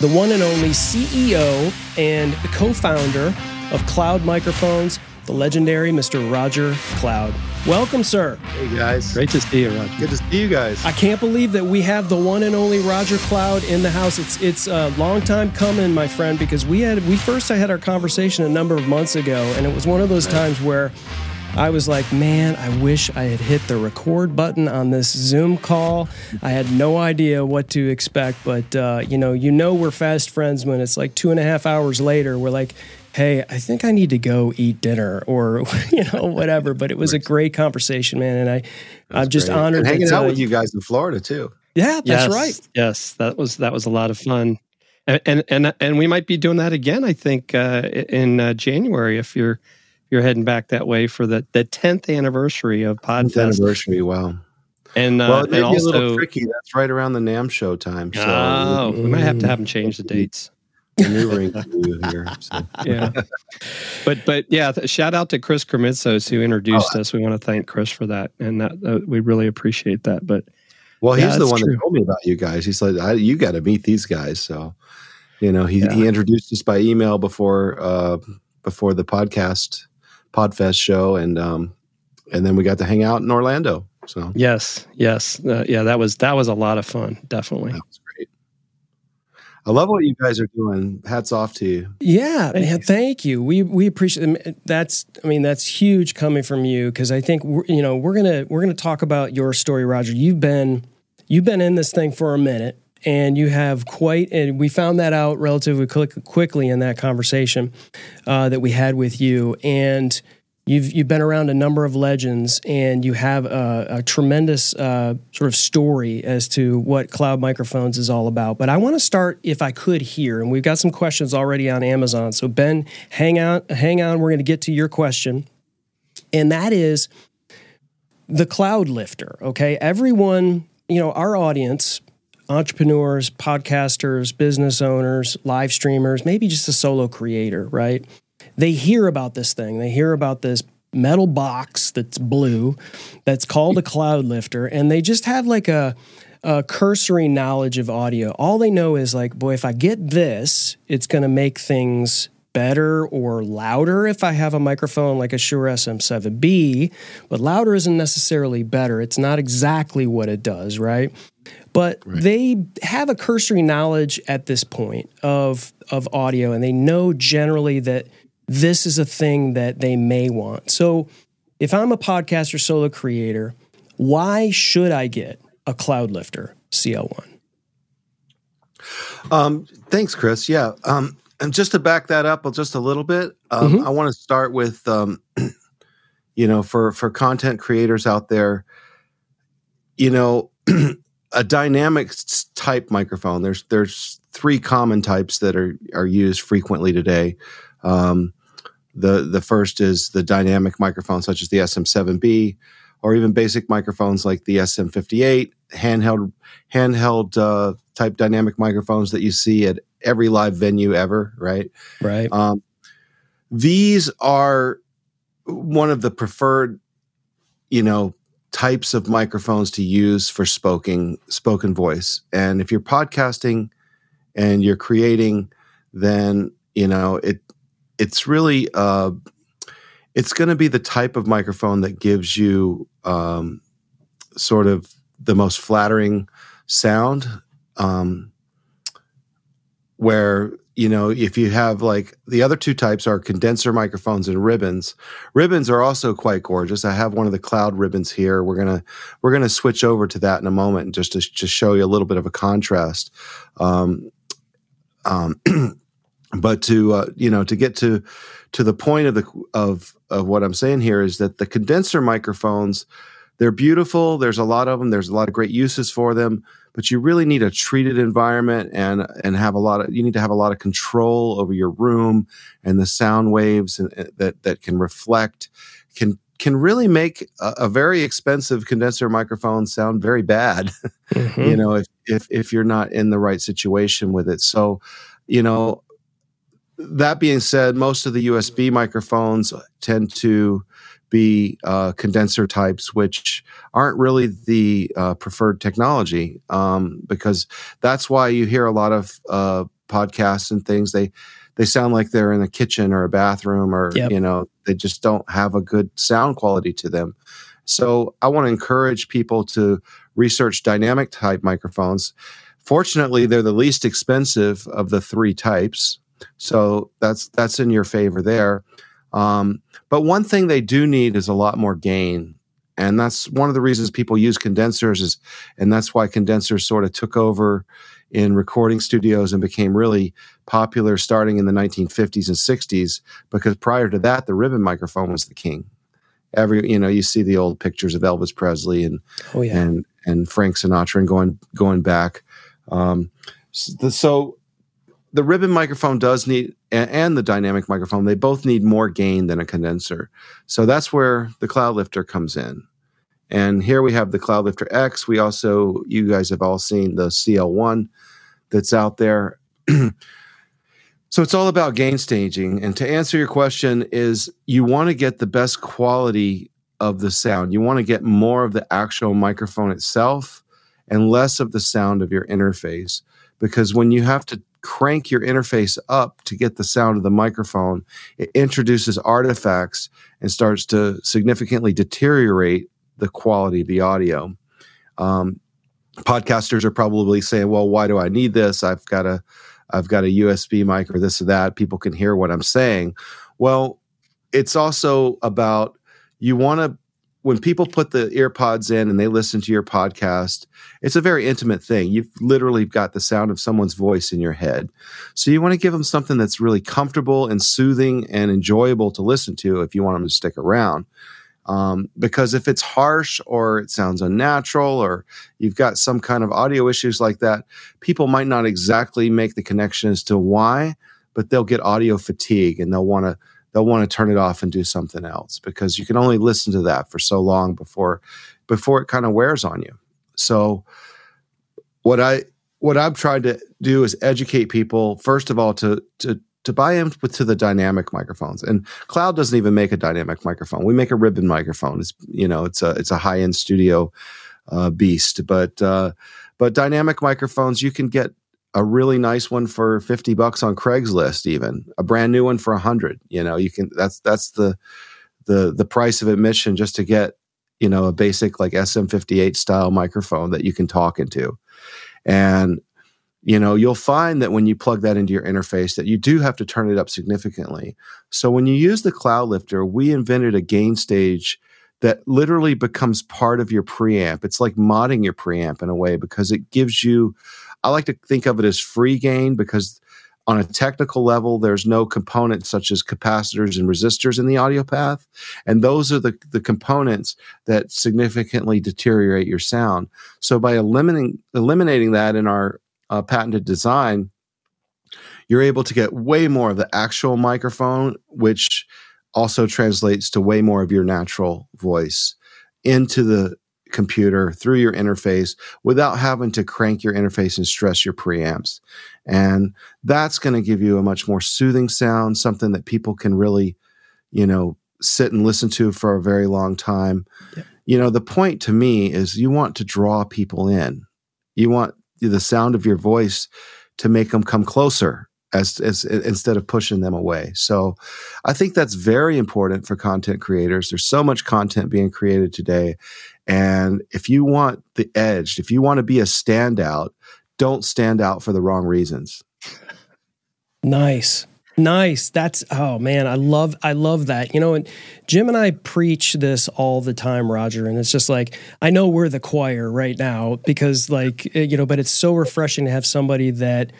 the one and only CEO and co founder of Cloud Microphones, the legendary Mr. Rodger Cloud. Welcome, sir. Hey, guys. Great to see you, Rodger. Good to see you guys. I can't believe that we have the one and only Rodger Cloud in the house. It's it's a long time coming, my friend, because we had we first I had our conversation a number of months ago, and it was one of those times where I was like, man, I wish I had hit the record button on this Zoom call. I had no idea what to expect, but uh, you know, you know, we're fast friends when it's like two and a half hours later. We're like, hey, I think I need to go eat dinner or you know whatever. But it was a great conversation, man, and I I'm just great. honored and hanging that, out uh, with you guys in Florida too. Yeah, that's yes, right. Yes, that was that was a lot of fun, and and and, and we might be doing that again. I think uh, in uh, January if you're you're heading back that way for the the tenth anniversary of Podfest. anniversary. Wow. And uh, well, it may and be a little also, tricky. That's right around the NAMM show time. So oh, we might have to have them change the dates. maneuvering here. So. yeah. But but yeah, shout out to Chris Krimitsos who introduced Oh. us. We want to thank Chris for that, and that, uh, we really appreciate that. But Well, Yeah, he's the one true. that told me about you guys. He's like, I, "You got to meet these guys." So, you know, he Yeah. he introduced us by email before uh before the podcast Podfest show, and um and then we got to hang out in Orlando. So yes, yes, uh, yeah, that was that was a lot of fun. Definitely. that was great. I love what you guys are doing. Hats off to you. Yeah, Thank man. you. Thank you. We we appreciate that's. I mean, that's huge coming from you because I think we're, you know we're gonna we're gonna talk about your story, Rodger. You've been you've been in this thing for a minute, and you have quite. And we found that out relatively quick, quickly in that conversation uh, that we had with you, and. You've you've been around a number of legends, and you have a, a tremendous uh, sort of story as to what cloud microphones is all about. But I want to start, if I could, here, and we've got some questions already on Amazon. So Ben, hang on, hang on. We're going to get to your question, and that is the cloud lifter. Okay, everyone, you know, our audience. Entrepreneurs, podcasters, business owners, live streamers, maybe just a solo creator, right? they hear about this thing. They hear about this metal box that's blue that's called a cloud lifter, and they just have like a, a cursory knowledge of audio. All they know is like, boy, if I get this, it's going to make things better or louder if I have a microphone like a Shure SM7B, but louder isn't necessarily better. It's not exactly what it does, right? But they have a cursory knowledge at this point of of audio and they know generally that this is a thing that they may want. So if I'm a podcaster solo creator, why should I get a Cloud Lifter CL1? Um, thanks, Chris. Yeah. Um, and just to back that up just a little bit, um, Mhm. I want to start with, um, you know, for for content creators out there, you know, a dynamic type microphone. There's there's three common types that are are used frequently today. Um, the the first is the dynamic microphone, such as the SM7B, or even basic microphones like the SM58, handheld handheld uh, type dynamic microphones that you see at every live venue ever, right? Right. Um, these are one of the preferred, you know, types of microphones to use for spoken spoken voice. And if you're podcasting and you're creating, then you know it. It's really uh, it's going to be the type of microphone that gives you um, sort of the most flattering sound. Um, where you know if you have like the other two types are condenser microphones and ribbons. Ribbons are also quite gorgeous. I have one of the cloud ribbons here. We're gonna we're gonna switch over to that in a moment just to just show you a little bit of a contrast. Um, um, but to uh, you know to get to to the point of the of of what i'm saying here is that the condenser microphones they're beautiful. There's a lot of them there's a lot of great uses for them but you really need a treated environment and and have a lot of you need to have a lot of control over your room and the sound waves and, and that that can reflect can can really make a, a very expensive condenser microphone sound very bad Mhm. you know if, if if you're not in the right situation with it so you know that being said most of the usb microphones tend to be uh, condenser types which aren't really the uh, preferred technology um, because that's why you hear a lot of uh, podcasts and things, they they sound like they're in a kitchen or a bathroom or yep. you know they just don't have a good sound quality to them. So i want to encourage people to research dynamic type microphones. Fortunately they're the least expensive of the three types so that's that's in your favor there um, but one thing they do need is a lot more gain. And that's one of the reasons people use condensers is and that's why condensers sort of took over in recording studios and became really popular starting in the 1950s and 60s because prior to that the ribbon microphone was the king. Every you know you see the old pictures of Elvis Presley and oh, yeah. and and Frank Sinatra and going going back. Um, so, so the ribbon microphone does need and, the dynamic microphone they both need more gain than a condenser so that's where the cloud lifter comes in and here we have the Cloud Lifter X. We also, you guys have all seen the CL1 that's out there. so it's all about gain staging. And to answer your question is you want to get the best quality of the sound. You want to get more of the actual microphone itself and less of the sound of your interface because when you have to crank your interface up to get the sound of the microphone, it introduces artifacts and starts to significantly deteriorate the quality of the audio. Um, podcasters are probably saying, "Well, why do I need this? I've got a, I've got a USB mic or this or that. People can hear what I'm saying." Well, it's also about you want to when people put the earpods in and they listen to your podcast, it's a very intimate thing. You've literally got the sound of someone's voice in your head. So you want to give them something that's really comfortable and soothing and enjoyable to listen to if you want them to stick around. Um, because if it's harsh or it sounds unnatural or you've got some kind of audio issues like that, people might not exactly make the connection as to why, but they'll get audio fatigue and they'll want to they'll want to turn it off and do something else because you can only listen to that for so long before before it kind of wears on you. So what I what I've tried to do is educate people first of all to to to buy into the dynamic microphones. And Cloud doesn't even make a dynamic microphone. We make a ribbon microphone. It's you know it's a it's a high end studio uh, beast. But uh, but dynamic microphones you can get a really nice one for 50 bucks on Craigslist even a brand new one for 100 you know you can that's that's the the the price of admission just to get you know a basic like SM58 style microphone that you can talk into. And you know you'll find that when you plug that into your interface that you do have to turn it up significantly. So when you use the cloud lifter we invented a gain stage that literally becomes part of your preamp. It's like modding your preamp in a way because it gives you i like to think of it as free gain because on a technical level, there's no components such as capacitors and resistors in the audio path. And those are the, the components that significantly deteriorate your sound. So by eliminating, eliminating that in our uh, patented design, you're able to get way more of the actual microphone, which also translates to way more of your natural voice into the computer through your interface without having to crank your interface and stress your preamps. And that's going to give you a much more soothing sound, something that people can really, you know, sit and listen to for a very long time. Yeah. You know, the point to me is you want to draw people in. You want the sound of your voice to make them come closer as, as instead of pushing them away. So I think that's very important for content creators. There's so much content being created today. And if you want the edge, if you want to be a standout, don't stand out for the wrong reasons. Nice. Nice. That's oh man, I love I love that. You know, and Jim and I preach this all the time, Rodger, and it's just like I know we're the choir right now because like eh, you know, but it's so refreshing to have somebody that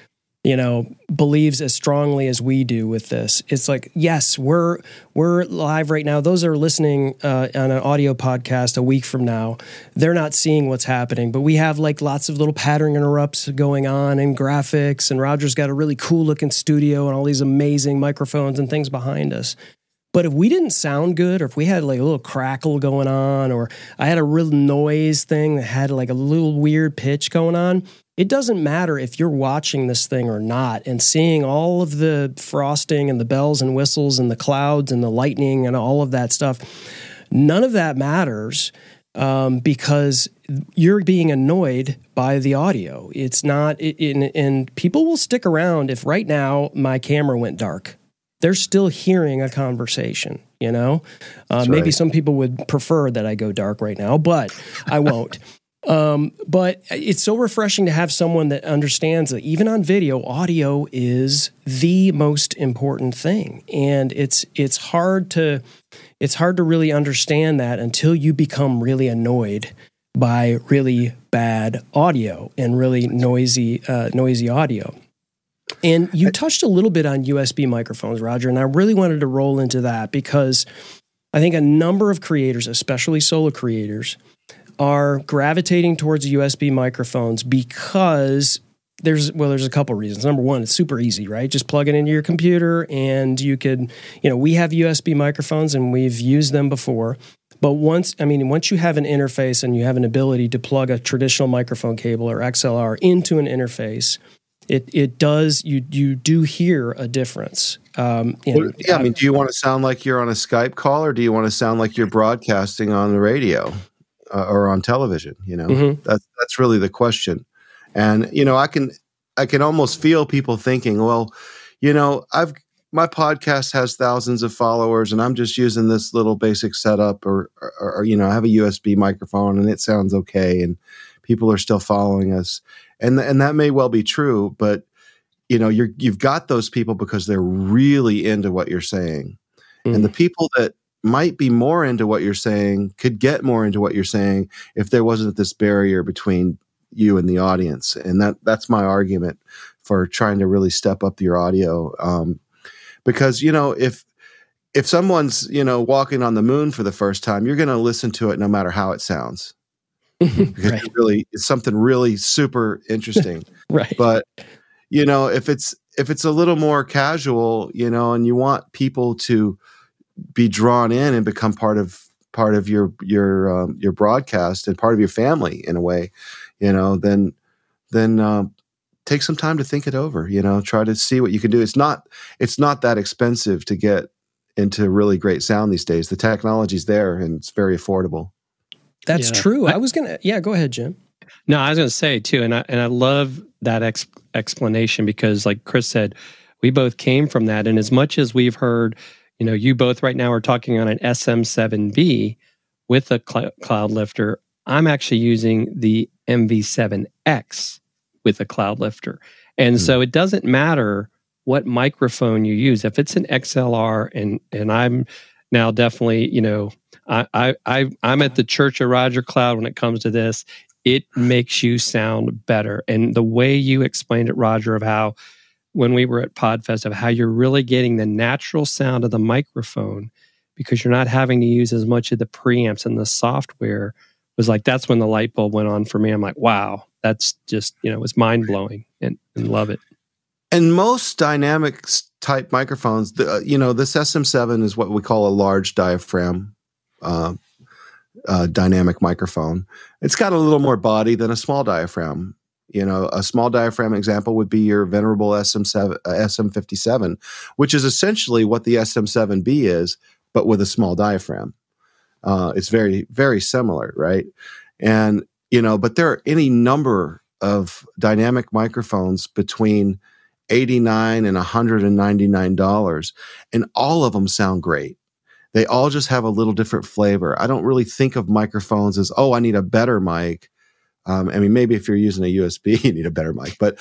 you know believes as strongly as we do with this. It's like yes we're we're live right now. Those are listening uh, on an audio podcast a week from now. They're not seeing what's happening but we have like lots of little pattern interrupts going on and graphics and rodger's got a really cool looking studio and all these amazing microphones and things behind us. But if we didn't sound good, or if we had like a little crackle going on, or I had a real noise thing that had like a little weird pitch going on, it doesn't matter if you're watching this thing or not and seeing all of the frosting and the bells and whistles and the clouds and the lightning and all of that stuff. None of that matters um, because you're being annoyed by the audio. It's not, it, it, and people will stick around if right now my camera went dark. They're still hearing a conversation, you know? Uh, maybe some people would prefer that I go dark right now, but I won't. Um, but it's so refreshing to have someone that understands that even on video, audio is the most important thing, and it's it's hard to it's hard to really understand that until you become really annoyed by really bad audio and really noisy uh, noisy audio. And you touched a little bit on USB microphones, Rodger, and I really wanted to roll into that because I think a number of creators, especially solo creators, are gravitating towards USB microphones because there's well there's a couple reasons. Number one it's super easy right? Just plug it into your computer and you could you know we have usb microphones and we've used them before but once i mean once you have an interface and you have an ability to plug a traditional microphone cable or xlr into an interface it it does you you do hear a difference um, well, yeah i mean do you want to sound like you're on a skype call or do you want to sound like you're broadcasting on the radio uh, or on television. You know, mm-hmm. that's that's really the question. And you know, I can I can almost feel people thinking, well, you know, I've my podcast has thousands of followers, and I'm just using this little basic setup, or, or, or you know, I have a USB microphone, and it sounds okay, and people are still following us, and and that may well be true, but you know, you're you've got those people because they're really into what you're saying, mm. and the people that might be more into what you're saying, could get more into what you're saying if there wasn't this barrier between you and the audience. And that that's my argument for trying to really step up your audio. Um, because you know if if someone's you know walking on the moon for the first time, you're going to listen to it no matter how it sounds. because right. it really it's something really super interesting. right. But you know if it's if it's a little more casual, you know, and you want people to be drawn in and become part of part of your your um, your broadcast and part of your family in a way, you know, then then um, take some time to think it over. You know, try to see what you can do. It's not it's not that expensive to get into really great sound these days. The technology's there and it's very affordable. That's yeah. true. I, I, was gonna yeah. Go ahead, Jim. No, I was gonna say too, and I and I love that ex- explanation because, like Chris said, we both came from that, and as much as we've heard you know, you both right now are talking on an SM7B with a cl- cloud lifter. I'm actually using the MV7X with a cloud lifter. And mm-hmm. so it doesn't matter what microphone you use. If it's an XLR and and I'm now definitely, you know, I I, I I'm at the Church of Rodger Cloud when it comes to this. It makes you sound better. And the way you explained it, Rodger, of how when we were at Podfest of how you're really getting the natural sound of the microphone because you're not having to use as much of the preamps and the software was like that's when the light bulb went on for me. I'm like, wow, that's just you know it's mind blowing and, and, love it. And most dynamic type microphones, the, uh, you know, this SM7 is what we call a large diaphragm uh, uh, dynamic microphone. It's got a little more body than a small diaphragm you know, a small diaphragm example would be your venerable SM7, uh, SM57, which is essentially what the SM7B is, but with a small diaphragm. Uh, it's very, very similar, right? And, you know, but there are any number of dynamic microphones between 89 and $199, and all of them sound great. They all just have a little different flavor. I don't really think of microphones as, oh, I need a better mic. Um, I mean, maybe if you're using a USB, you need a better mic, but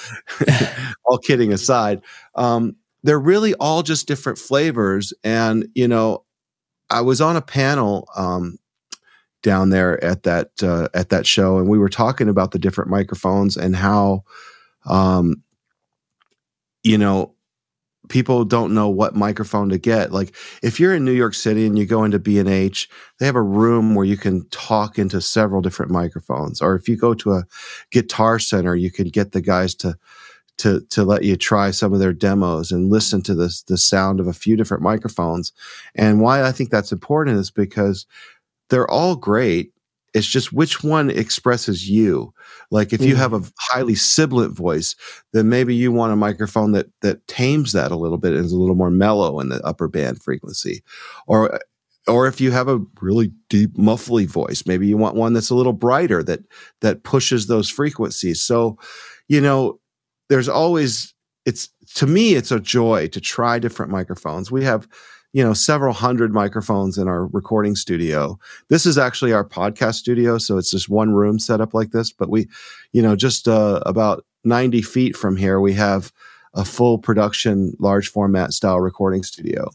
all kidding aside, um, they're really all just different flavors. And, you know, I was on a panel um, down there at that uh, at that show, and we were talking about the different microphones and how, um, you know, people don't know what microphone to get. Like if you're in New York City and you go into B&H, they have a room where you can talk into several different microphones. Or if you go to a guitar center, you can get the guys to to to let you try some of their demos and listen to this the sound of a few different microphones. And why I think that's important is because they're all great it's just which one expresses you. Like if you mm. have a highly sibilant voice, then maybe you want a microphone that that tames that a little bit and is a little more mellow in the upper band frequency. Or or if you have a really deep muffly voice, maybe you want one that's a little brighter that that pushes those frequencies. So, you know, there's always it's to me it's a joy to try different microphones. We have you know several hundred microphones in our recording studio. This is actually our podcast studio, so it's just one room set up like this. But we, you know, just uh, about 90 feet from here, we have a full production large format style recording studio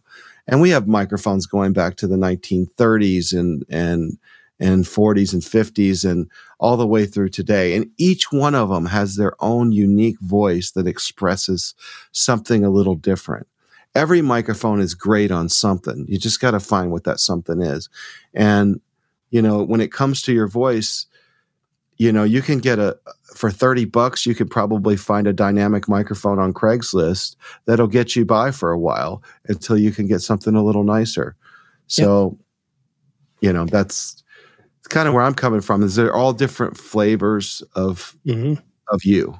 and we have microphones going back to the 1930s and and and 40s and 50s and all the way through today and each one of them has their own unique voice that expresses something a little different every microphone is great on something. You just got to find what that something is. And you know when it comes to your voice you know you can get a for 30 bucks you could probably find a dynamic microphone on craigslist that'll get you by for a while until you can get something a little nicer. So you know that's kind of where i'm coming from is they're all different flavors of mm-hmm. of you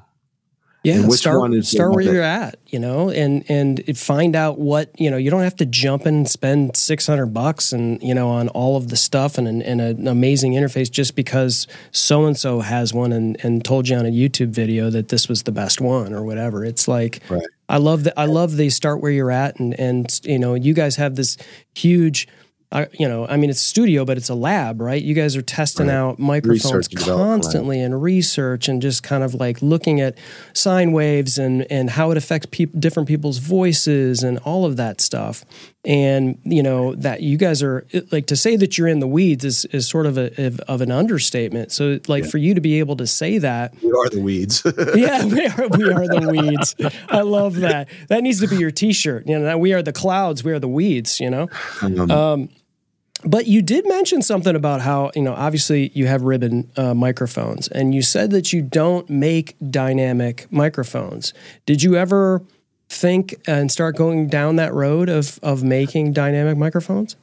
yeah, which start, one is start where you're at, you know, and and find out what you know. You don't have to jump and spend six hundred bucks and you know on all of the stuff and an, and an amazing interface just because so and so has one and and told you on a YouTube video that this was the best one or whatever. It's like right. I love that. I love the start where you're at and and you know you guys have this huge I, you know, I mean, it's a studio, but it's a lab, right? You guys are testing right. out microphones constantly and research and just kind of like looking at sine waves and and how it affects different people's voices and all of that stuff. And you know that you guys are like to say that you're in the weeds is is sort of a of an understatement. So like yeah. for you to be able to say that we are the weeds. yeah, we are we are the weeds. I love that. That needs to be your T-shirt. You know, we are the clouds. We are the weeds. You know. Um, um but you did mention something about how, you know, obviously you have ribbon uh, microphones and you said that you don't make dynamic microphones. Did you ever think and start going down that road of, of making dynamic microphones?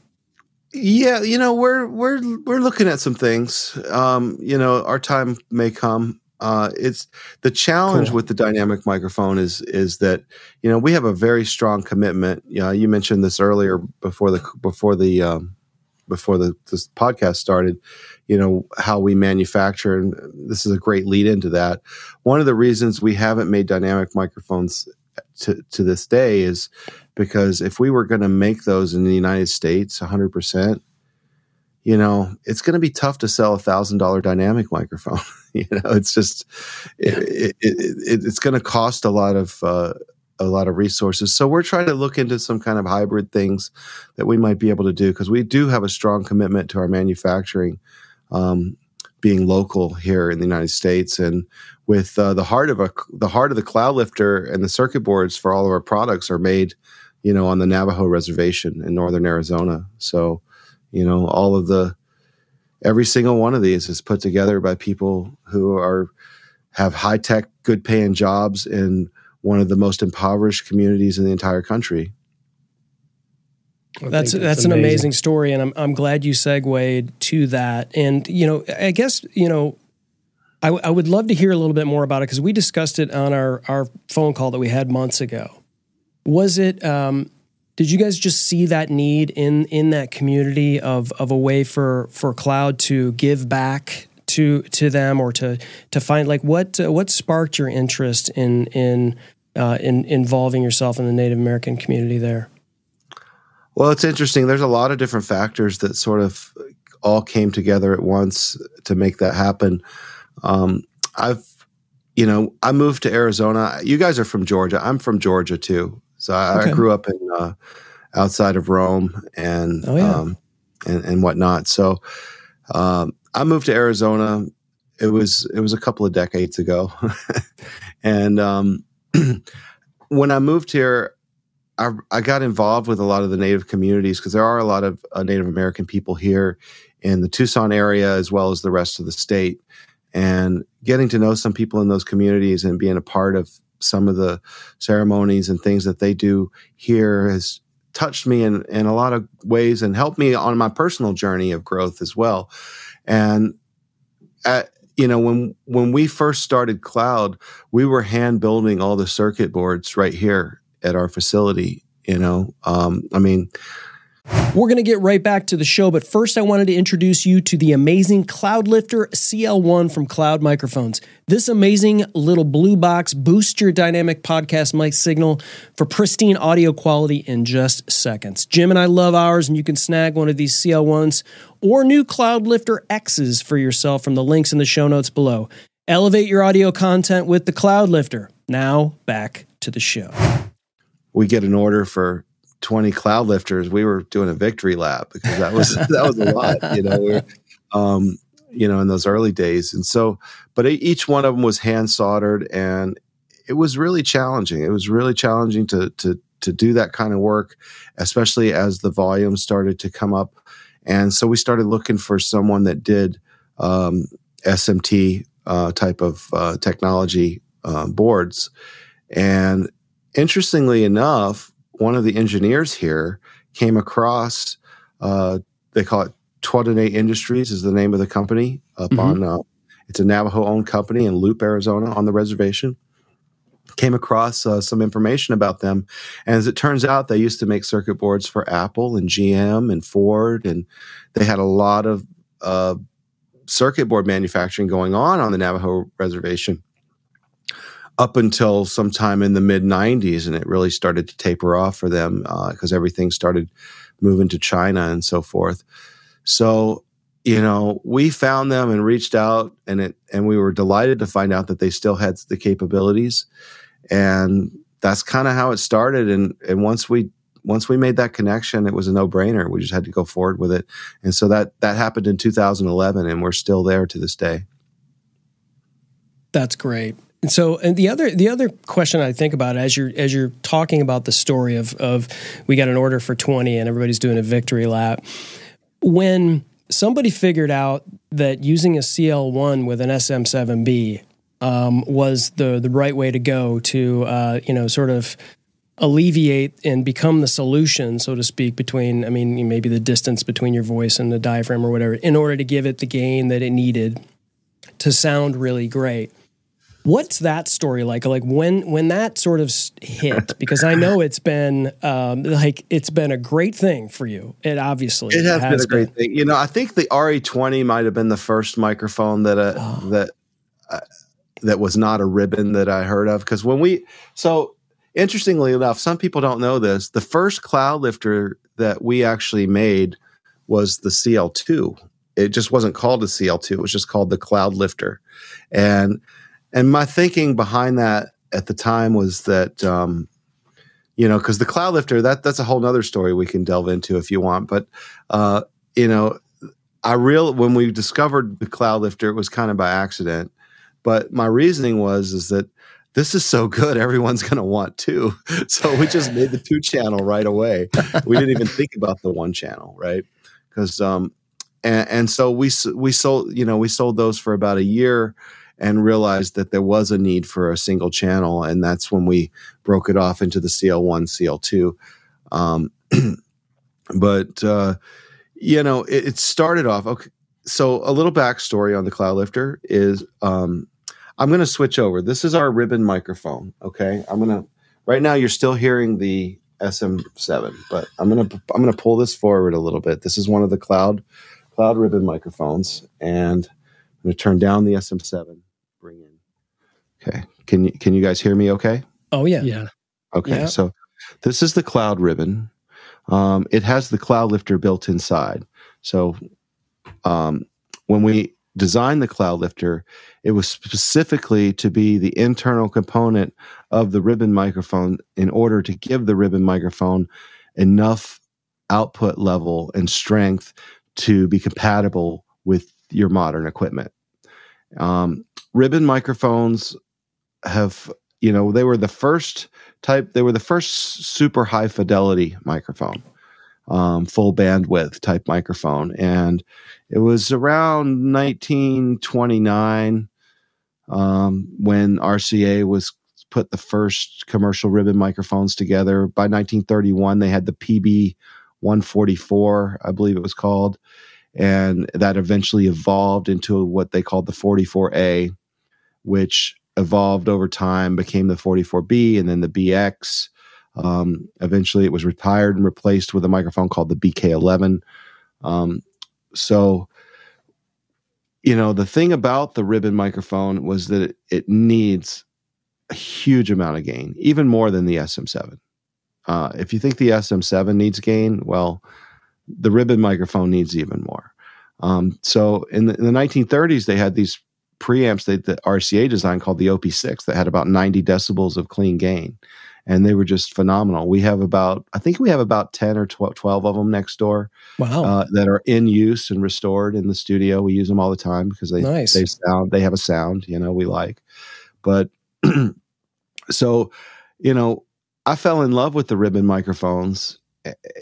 Yeah, you know, we're we're we're looking at some things. Um, you know, our time may come. Uh, it's the challenge cool. with the dynamic microphone is is that you know we have a very strong commitment. You know, you mentioned this earlier before the before the um, before the, this podcast started, you know, how we manufacture. And this is a great lead into that. One of the reasons we haven't made dynamic microphones to, to this day is because if we were going to make those in the United States 100%, you know, it's going to be tough to sell a thousand dollar dynamic microphone. you know, it's just, it, it, it, it's going to cost a lot of, uh, a lot of resources. So we're trying to look into some kind of hybrid things that we might be able to do because we do have a strong commitment to our manufacturing um, being local here in the United States, and with uh, the heart of a the heart of the cloud lifter and the circuit boards for all of our products are made, you know, on the Navajo reservation in northern Arizona. So, you know, all of the every single one of these is put together by people who are have high tech, good paying jobs in one of the most impoverished communities in the entire country. That's that's amazing. an amazing story, and I'm I'm glad you segued to that. And you know, I guess you know, I, I would love to hear a little bit more about it because we discussed it on our our phone call that we had months ago. Was it? Um, did you guys just see that need in in that community of of a way for for cloud to give back to to them or to to find like what uh, what sparked your interest in in uh, in involving yourself in the Native American community there? Well, it's interesting. There's a lot of different factors that sort of all came together at once to make that happen. Um, I've, you know, I moved to Arizona. You guys are from Georgia. I'm from Georgia too. So I, okay. I grew up in uh, outside of Rome and oh, yeah. um, and, and whatnot. So um, I moved to Arizona. It was it was a couple of decades ago, and um, when I moved here, I, I, got involved with a lot of the Native communities because there are a lot of uh, Native American people here in the Tucson area as well as the rest of the state. And getting to know some people in those communities and being a part of some of the ceremonies and things that they do here has touched me in, in a lot of ways and helped me on my personal journey of growth as well. And at, you know when when we first started cloud we were hand building all the circuit boards right here at our facility you know um, i mean We're going to get right back to the show, but first I wanted to introduce you to the amazing Cloudlifter CL1 from Cloud Microphones. This amazing little blue box boosts your dynamic podcast mic signal for pristine audio quality in just seconds. Jim and I love ours, and you can snag one of these CL1s or new Cloudlifter X's for yourself from the links in the show notes below. Elevate your audio content with the Cloudlifter. Now, back to the show. We get an order for 20 cloud lifters, we were doing a victory lap because that was that was a lot, you know. We um, you know, in those early days, and so, but each one of them was hand soldered, and it was really challenging. It was really challenging to to to do that kind of work, especially as the volume started to come up, and so we started looking for someone that did um, SMT uh, type of uh, technology uh, boards, and interestingly enough, one of the engineers here came across, uh, they call it Tooh Dineh Industries is the name of the company up mm-hmm. on, uh, it's a Navajo owned company in Leupp, Arizona on the reservation. Came across uh, some information about them. And as it turns out, they used to make circuit boards for Apple and GM and Ford. And they had a lot of uh, circuit board manufacturing going on on the Navajo reservation up until sometime in the mid 90s, and it really started to taper off for them because uh, everything started moving to China and so forth. So, you know, we found them and reached out, and it and we were delighted to find out that they still had the capabilities, and that's kind of how it started. And and once we once we made that connection, it was a no brainer. We just had to go forward with it, and so that that happened in 2011, and we're still there to this day. That's great. And so, and the other the other question I think about as you're as you're talking about the story of of we got an order for twenty and everybody's doing a victory lap, when somebody figured out that using a CL one with an SM seven B um, was the the right way to go to uh, you know sort of alleviate and become the solution, so to speak, between, I mean, maybe the distance between your voice and the diaphragm or whatever, in order to give it the gain that it needed to sound really great. What's that story like? Like when when that sort of hit? Because I know it's been um, like it's been a great thing for you. It obviously it has, has been a great thing. You know, I think the RE20 might have been the first microphone that uh, oh. that uh, that was not a ribbon that I heard of. Because when we so interestingly enough, some people don't know this. The first cloud lifter that we actually made was the CL2. It just wasn't called a CL2. It was just called the Cloud Lifter, and and my thinking behind that at the time was that um, you know because the cloud lifter that that's a whole nother story we can delve into if you want. But uh, you know i real when we discovered the cloud lifter it was kind of by accident. But my reasoning was is that this is so good everyone's going to want two. So we just made the two channel right away. We didn't even think about the one channel right? Because um and, and so we we sold you know we sold those for about a year and realized that there was a need for a single channel. And that's when we broke it off into the CL1, CL2. Um, but, uh, you know, it, it, started off. Okay. So a little backstory on the Cloud Lifter is um, I'm going to switch over. This is our ribbon microphone. Okay. I'm going to, right now, you're still hearing the SM7, but I'm going to, I'm going to pull this forward a little bit. This is one of the cloud, cloud ribbon microphones. And I'm going to turn down the SM7 bring in. Okay. Can you can you guys hear me okay? Oh yeah. Yeah. Okay. Yeah. So this is the cloud ribbon. Um, it has the cloud lifter built inside. So um, when we designed the cloud lifter, it was specifically to be the internal component of the ribbon microphone in order to give the ribbon microphone enough output level and strength to be compatible with your modern equipment. Um, ribbon microphones have, you know, they were the first type, they were the first super high fidelity microphone, um, full bandwidth type microphone. And it was around 1929 um, when RCA was put the first commercial ribbon microphones together. By 1931, they had the PB 144, I believe it was called and that eventually evolved into what they called the 44A, which evolved over time, became the 44B, and then the BX. Um, eventually, it was retired and replaced with a microphone called the BK11. Um, so, you know, the thing about the ribbon microphone was that it, it needs a huge amount of gain, even more than the SM7. Uh, if you think the SM7 needs gain, well, the ribbon microphone needs even more. Um, so in the, in the 1930s, they had these preamps that the RCA designed called the OP6 that had about 90 decibels of clean gain. And they were just phenomenal. We have about, I think we have about 10 or 12, 12 of them next door wow. uh, that are in use and restored in the studio. We use them all the time because they, nice. they sound, they have a sound, you know, we like. But so, you know, I fell in love with the ribbon microphones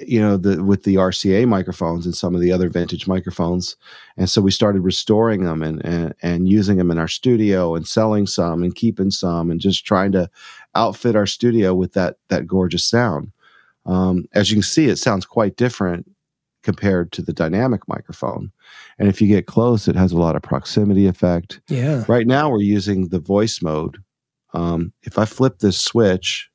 you know the with the RCA microphones and some of the other vintage microphones. And so we started restoring them and, and and using them in our studio and selling some and keeping some and just trying to outfit our studio with that that gorgeous sound. Um, as you can see it sounds quite different compared to the dynamic microphone. And if you get close it has a lot of proximity effect. Yeah. Right now we're using the voice mode. Um, if i flip this switch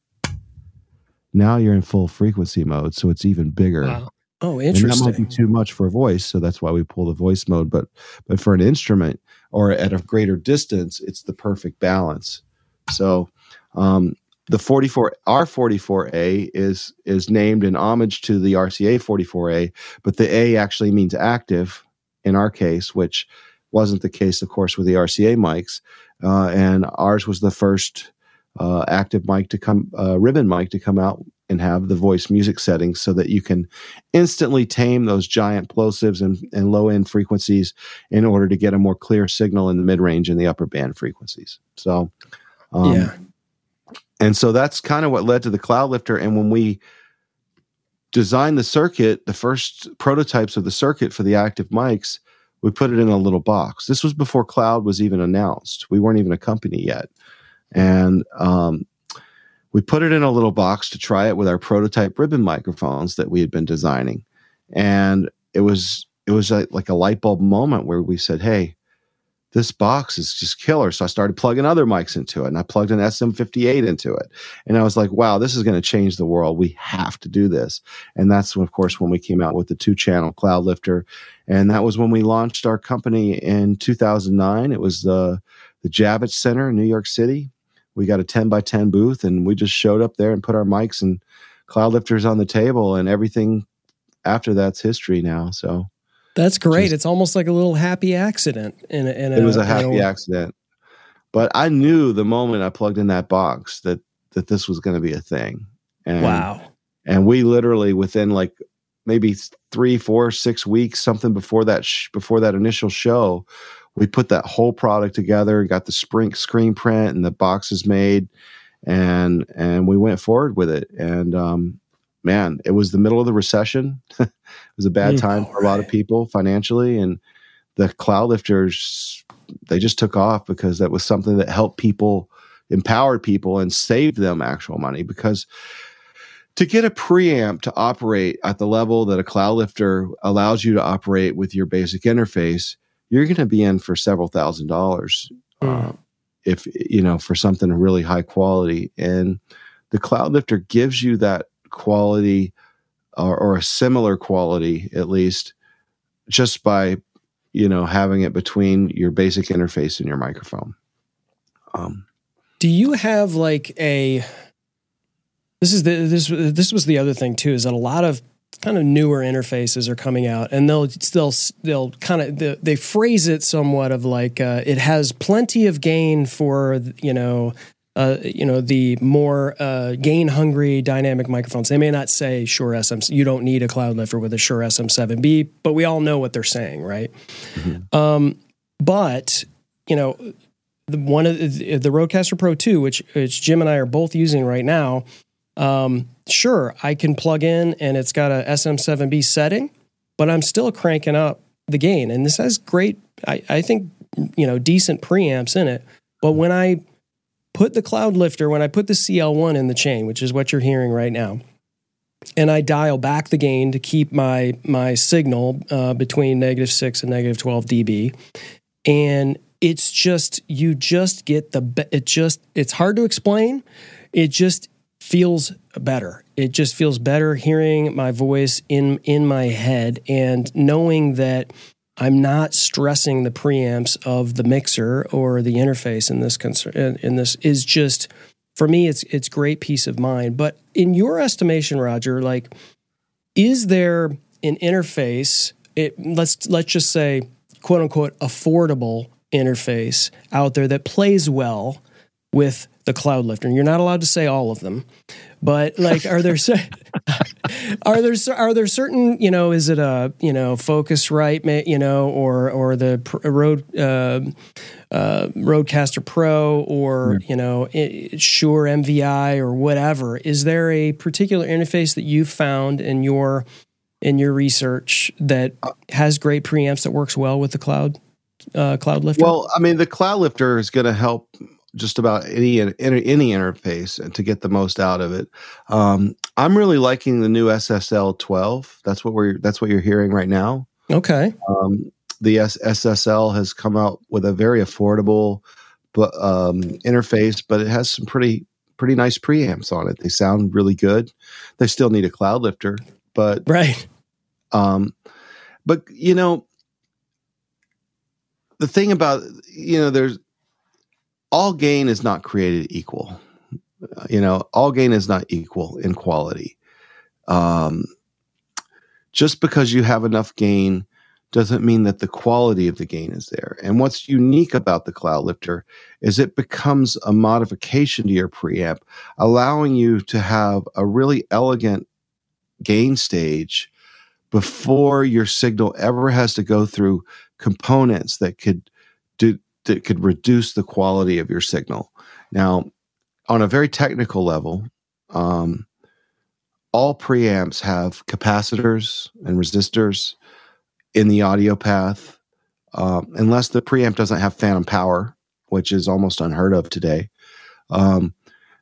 now you're in full frequency mode, so it's even bigger. Wow. Oh, And that might be too much for a voice, so that's why we pull the voice mode. But but for an instrument or at a greater distance, it's the perfect balance. So um, the 44 R44A is is named in homage to the RCA 44A, but the A actually means active in our case, which wasn't the case, of course, with the RCA mics. Uh, and ours was the first uh, active mic to come, uh, ribbon mic to come out and have the voice music settings so that you can instantly tame those giant plosives and, and low end frequencies in order to get a more clear signal in the mid range and the upper band frequencies. So, um, yeah. and so that's kind of what led to the cloud lifter. And when we designed the circuit, the first prototypes of the circuit for the active mics, we put it in a little box. This was before cloud was even announced. We weren't even a company yet. And um, we put it in a little box to try it with our prototype ribbon microphones that we had been designing. And it was it was like, like a light bulb moment where we said, "Hey, this box is just killer." So I started plugging other mics into it, and I plugged an SM58 into it, and I was like, "Wow, this is going to change the world. We have to do this." And that's of course when we came out with the two-channel Cloud Lifter, and that was when we launched our company in 2009. It was the the Javits Center in New York City. We got a 10 by 10 booth, and we just showed up there and put our mics and Cloud Lifters on the table, and everything after that's history now. So That's great. Just- it's almost like a little happy accident. In a, in it was a happy accident. But I knew the moment I plugged in that box that that this was going to be a thing. And, Wow. And we literally within like maybe three, four, six weeks, something before that sh- before that initial show, we put that whole product together, got the spring screen print and the boxes made, and and we went forward with it. And um, man, it was the middle of the recession. it was a bad Mm. time for a lot of people financially, and the cloud lifters they just took off because that was something that helped people, empowered people, and saved them actual money because to get a preamp to operate at the level that a cloud lifter allows you to operate with your basic interface, you're going to be in for several thousand dollars. Mm. Uh, if you know for something really high quality, and the cloud lifter gives you that quality or, or a similar quality at least just by you know having it between your basic interface and your microphone. Um, Do you have like a this is the this this was the other thing too is that a lot of kind of newer interfaces are coming out and they'll still they'll kind of they, they phrase it somewhat of like uh, it has plenty of gain for you know uh, you know the more uh, gain hungry dynamic microphones. They may not say Shure SM. You don't need a cloud lifter with a Shure SM7B, but we all know what they're saying, right? Um, but you know, the one of the, the Rodecaster Pro 2, which which Jim and I are both using right now. Um, sure, I can plug in and it's got a SM7B setting, but I'm still cranking up the gain, and this has great, I, I think, you know, decent preamps in it. But when I put the cloud lifter, when I put the CL1 in the chain, which is what you're hearing right now, and I dial back the gain to keep my my signal uh, between negative six and negative twelve dB, and it's just you just get the it just it's hard to explain. It just feels better. It just feels better hearing my voice in in my head and knowing that I'm not stressing the preamps of the mixer or the interface in this concern in this is just for me it's it's great peace of mind. But in your estimation, Rodger, like is there an interface it, let's let's just say quote unquote affordable interface out there that plays well with the cloud lifter. And you're not allowed to say all of them, but like, are there are there are there certain you know is it a you know Focusrite you know or or the Rode uh, uh, Rodecaster Pro or you know Shure MVI or whatever? Is there a particular interface that you found in your in your research that has great preamps that works well with the cloud uh, cloud lifter? Well, I mean, the cloud lifter is going to help just about any any interface and to get the most out of it. Um, I'm really liking the new SSL 12. That's what we're that's what you're hearing right now. Okay. Um, the S- SSL has come out with a very affordable but um, interface, but it has some pretty pretty nice preamps on it. They sound really good. They still need a cloud lifter, but right. Um, but you know, the thing about you know, there's all gain is not created equal. Uh, you know, all gain is not equal in quality. Um, just because you have enough gain doesn't mean that the quality of the gain is there. And what's unique about the Cloud Lifter is it becomes a modification to your preamp, allowing you to have a really elegant gain stage before your signal ever has to go through components that could do that could reduce the quality of your signal. Now, on a very technical level, um, all preamps have capacitors and resistors in the audio path, um, unless the preamp doesn't have phantom power, which is almost unheard of today. Um,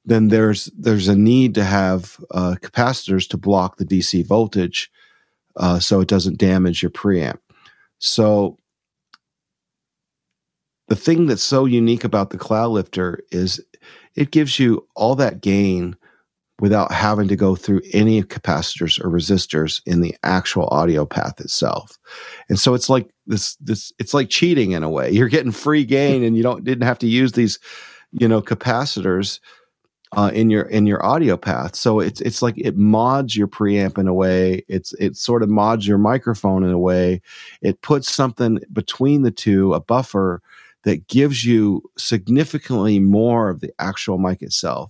then there's there's a need to have uh, capacitors to block the DC voltage, uh, so it doesn't damage your preamp. So the thing that's so unique about the cloud lifter is it gives you all that gain without having to go through any capacitors or resistors in the actual audio path itself. And so it's like this this it's like cheating in a way. You're getting free gain and you don't didn't have to use these you know capacitors uh, in your in your audio path. So it's it's like it mods your preamp in a way. It's it sort of mods your microphone in a way. It puts something between the two, a buffer that gives you significantly more of the actual mic itself.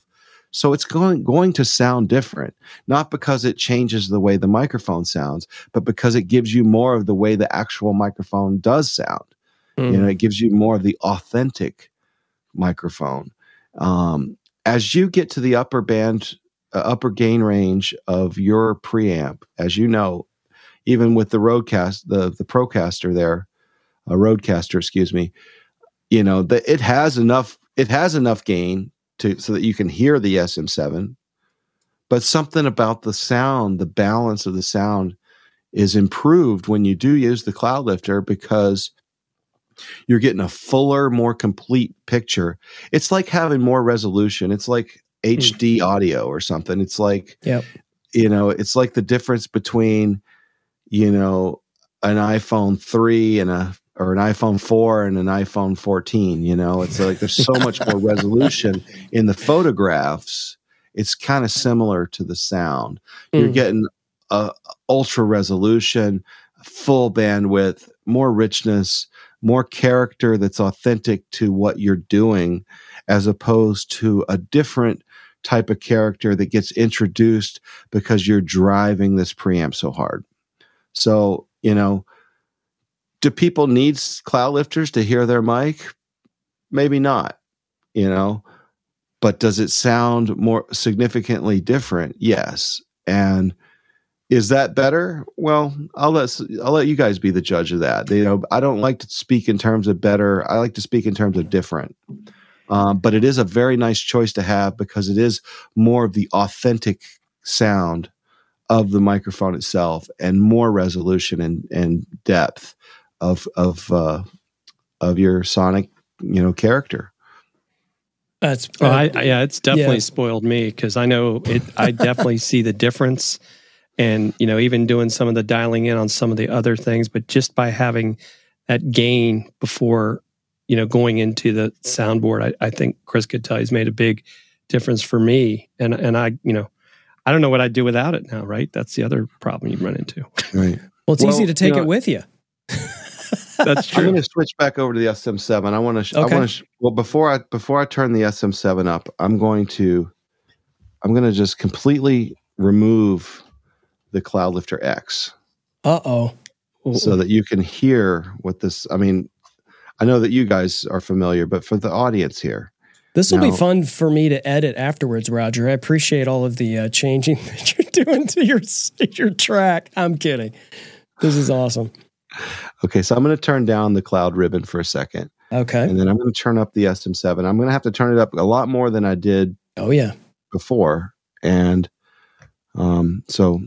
So it's going going to sound different, not because it changes the way the microphone sounds, but because it gives you more of the way the actual microphone does sound. Mm. You know, it gives you more of the authentic microphone. Um, as you get to the upper band, uh, upper gain range of your preamp, as you know, even with the Rodecast, the the Procaster there, a Rodecaster, excuse me, you know that it has enough. It has enough gain to so that you can hear the SM7, but something about the sound, the balance of the sound, is improved when you do use the Cloud Lifter because you're getting a fuller, more complete picture. It's like having more resolution. It's like HD hmm. audio or something. It's like, yep. you know, it's like the difference between, you know, an iPhone 3 and a or an iPhone 4 and an iPhone 14, you know. It's like there's so much more resolution in the photographs. It's kind of similar to the sound. You're mm. getting a ultra resolution, full bandwidth, more richness, more character that's authentic to what you're doing as opposed to a different type of character that gets introduced because you're driving this preamp so hard. So, you know, do people need cloud lifters to hear their mic? Maybe not, you know, but does it sound more significantly different? Yes. And is that better? Well, I'll let I'll let you guys be the judge of that. You know, I don't like to speak in terms of better. I like to speak in terms of different. Um, but it is a very nice choice to have because it is more of the authentic sound of the microphone itself and more resolution and, and depth of of uh, of your sonic you know character. That's oh, I, yeah, it's definitely yeah. spoiled me because I know it. I definitely see the difference, and you know, even doing some of the dialing in on some of the other things, but just by having that gain before, you know, going into the soundboard, I, I think Chris could tell he's made a big difference for me, and and I, you know, I don't know what I'd do without it now. Right, that's the other problem you run into. Right. Well, it's well, easy to take you know, it with you. That's true. I'm going to switch back over to the SM7. I want to. Sh- okay. I want to. Sh- well, before I before I turn the SM7 up, I'm going to. I'm going to just completely remove the Cloudlifter X. Uh oh. So that you can hear what this. I mean, I know that you guys are familiar, but for the audience here, this will be fun for me to edit afterwards, Rodger. I appreciate all of the uh, changing that you're doing to your your track. I'm kidding. This is awesome. Okay, so I'm going to turn down the cloud ribbon for a second. Okay. And then I'm going to turn up the SM7. I'm going to have to turn it up a lot more than I did Oh yeah. before. And um so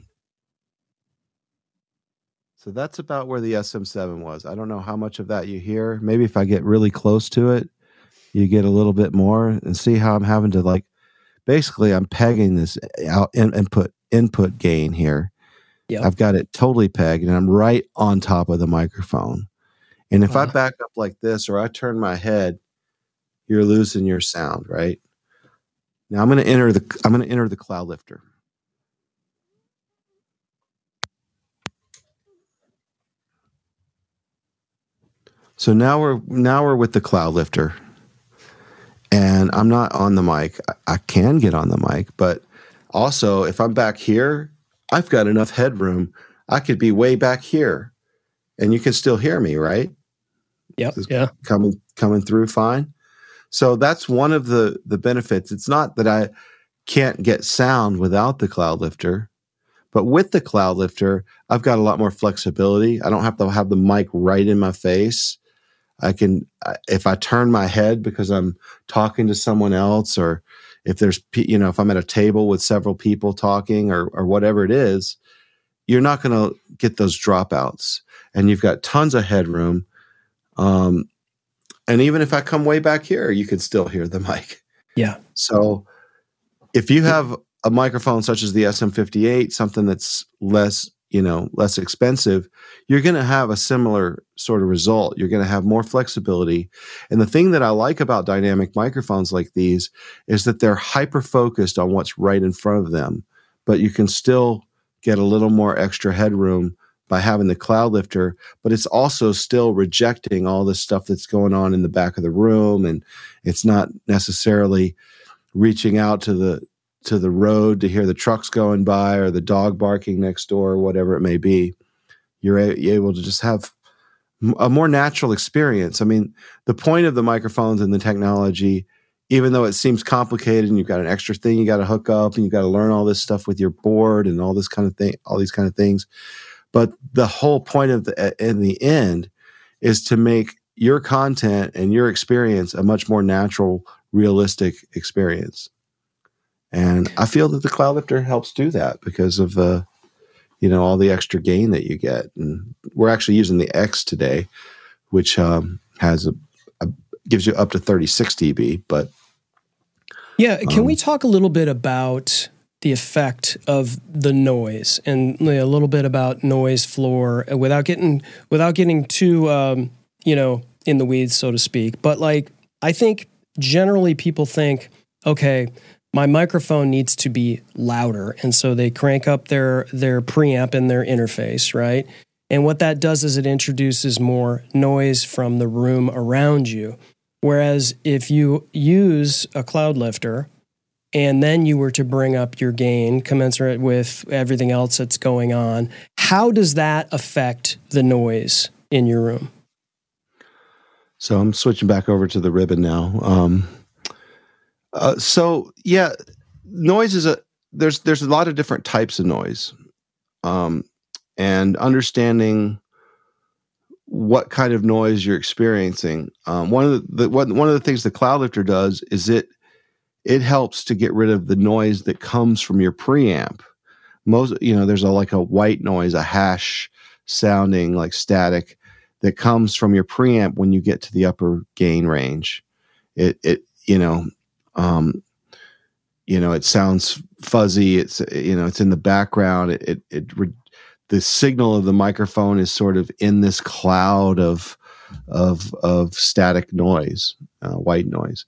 so that's about where the SM7 was. I don't know how much of that you hear. Maybe if I get really close to it, you get a little bit more and see how I'm having to like basically I'm pegging this out in, input input gain here Yep. I've got it totally pegged and I'm right on top of the microphone. And if I uh-huh. back up like this or I turn my head, you're losing your sound, right? Now I'm going to enter the I'm going to enter the cloud lifter. So now we're now we're with the cloud lifter. And I'm not on the mic. I, I can get on the mic, but also if I'm back here, I've got enough headroom. I could be way back here and you can still hear me, right? Yep. yeah. Coming coming through fine. So that's one of the the benefits. It's not that I can't get sound without the Cloudlifter, but with the Cloudlifter, I've got a lot more flexibility. I don't have to have the mic right in my face. I can if I turn my head because I'm talking to someone else or if there's you know if i'm at a table with several people talking or or whatever it is you're not going to get those dropouts. And you've got tons of headroom um, and even if i come way back here you can still hear the mic. Yeah. So if you have a microphone such as the sm58 something that's less you know less expensive you're going to have a similar sort of result. You're going to have more flexibility. And the thing that i like about dynamic microphones like these is that they're hyper focused on what's right in front of them but you can still get a little more extra headroom by having the cloud lifter but it's also still rejecting all the stuff that's going on in the back of the room and it's not necessarily reaching out to the to the road to hear the trucks going by or the dog barking next door or whatever it may be you're, a, you're able to just have a more natural experience. I mean the point of the microphones and the technology even though it seems complicated and you've got an extra thing you got to hook up and you got to learn all this stuff with your board and all this kind of thing all these kind of things but the whole point of the in the end is to make your content and your experience a much more natural realistic experience and I feel that the cloud lifter helps do that because of uh, you know all the extra gain that you get. And we're actually using the X today, which um, has a, a, gives you up to 36 dB. But yeah, can um, we talk a little bit about the effect of the noise and a little bit about noise floor without getting without getting too um, you know in the weeds, so to speak. But like I think generally people think, okay my microphone needs to be louder. And so they crank up their their preamp in their interface right? And what that does is it introduces more noise from the room around you. Whereas if you use a Cloudlifter and then you were to bring up your gain commensurate with everything else that's going on how does that affect the noise in your room? So i'm switching back over to the ribbon now. Um, uh, so yeah, noise is a there's there's a lot of different types of noise, um, and understanding what kind of noise you're experiencing. Um, one of the, the one, one of the things the Cloudlifter does is it it helps to get rid of the noise that comes from your preamp. Most you know, there's a like a white noise, a hash sounding like static that comes from your preamp when you get to the upper gain range. It it you know um, you know, it sounds fuzzy. It's you know, it's in the background. It it, it the signal of the microphone is sort of in this cloud of of of static noise, uh, white noise.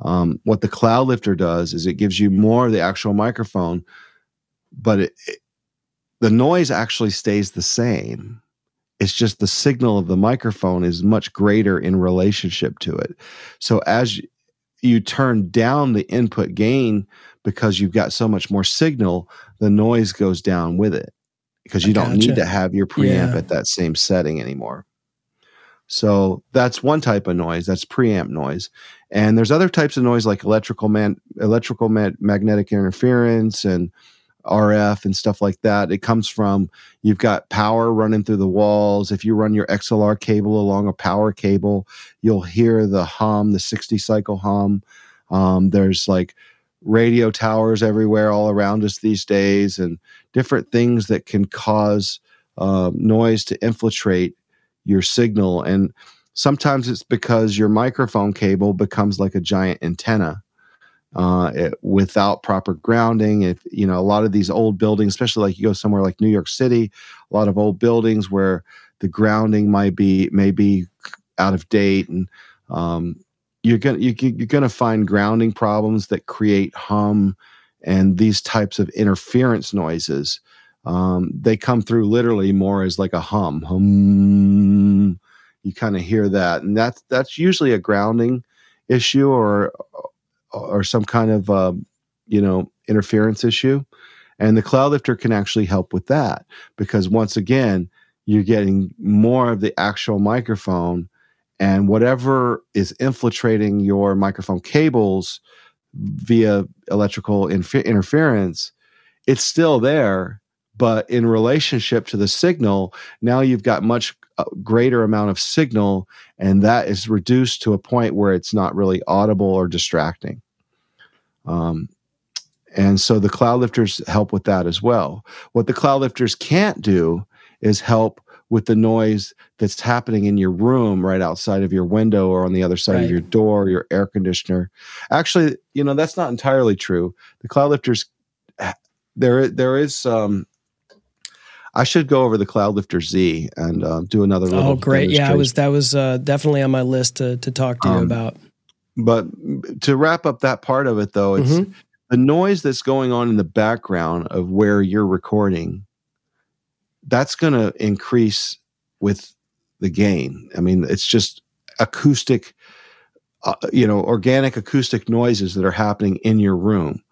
Um, what the cloud lifter does is it gives you more of the actual microphone, but it, it, the noise actually stays the same. It's just the signal of the microphone is much greater in relationship to it. So as you turn down the input gain because you've got so much more signal, the noise goes down with it because you don't need to have your preamp yeah. at that same setting anymore. So that's one type of noise. That's preamp noise. And there's other types of noise like electrical man, electrical magnetic interference and RF and stuff like that. It comes from you've got power running through the walls. If you run your XLR cable along a power cable, you'll hear the hum, the 60 cycle hum. Um, there's like radio towers everywhere all around us these days and different things that can cause uh, noise to infiltrate your signal. And sometimes it's because your microphone cable becomes like a giant antenna uh, it, without proper grounding. If you know a lot of these old buildings, especially like you go somewhere like New York City, a lot of old buildings where the grounding might be maybe out of date, and um, you're gonna you, you're gonna find grounding problems that create hum and these types of interference noises. Um, they come through literally more as like a hum, hum. You kind of hear that, and that's that's usually a grounding issue or or some kind of uh, you know interference issue. And the cloud lifter can actually help with that because once again you're getting more of the actual microphone and whatever is infiltrating your microphone cables via electrical interference it's still there but in relationship to the signal now you've got much uh, greater amount of signal and that is reduced to a point where it's not really audible or distracting um, and so the cloud lifters help with that as well. What the cloud lifters can't do is help with the noise that's happening in your room right outside of your window or on the other side right. of your door, your air conditioner. Actually, you know, that's not entirely true. The cloud lifters there there is um I should go over the Cloud Lifter Z and uh, do another. Little oh, great! Yeah, I was that was uh, definitely on my list to to talk to you um, about. But to wrap up that part of it, though, it's mm-hmm. the noise that's going on in the background of where you're recording. That's going to increase with the gain. I mean, it's just acoustic, uh, you know, organic acoustic noises that are happening in your room.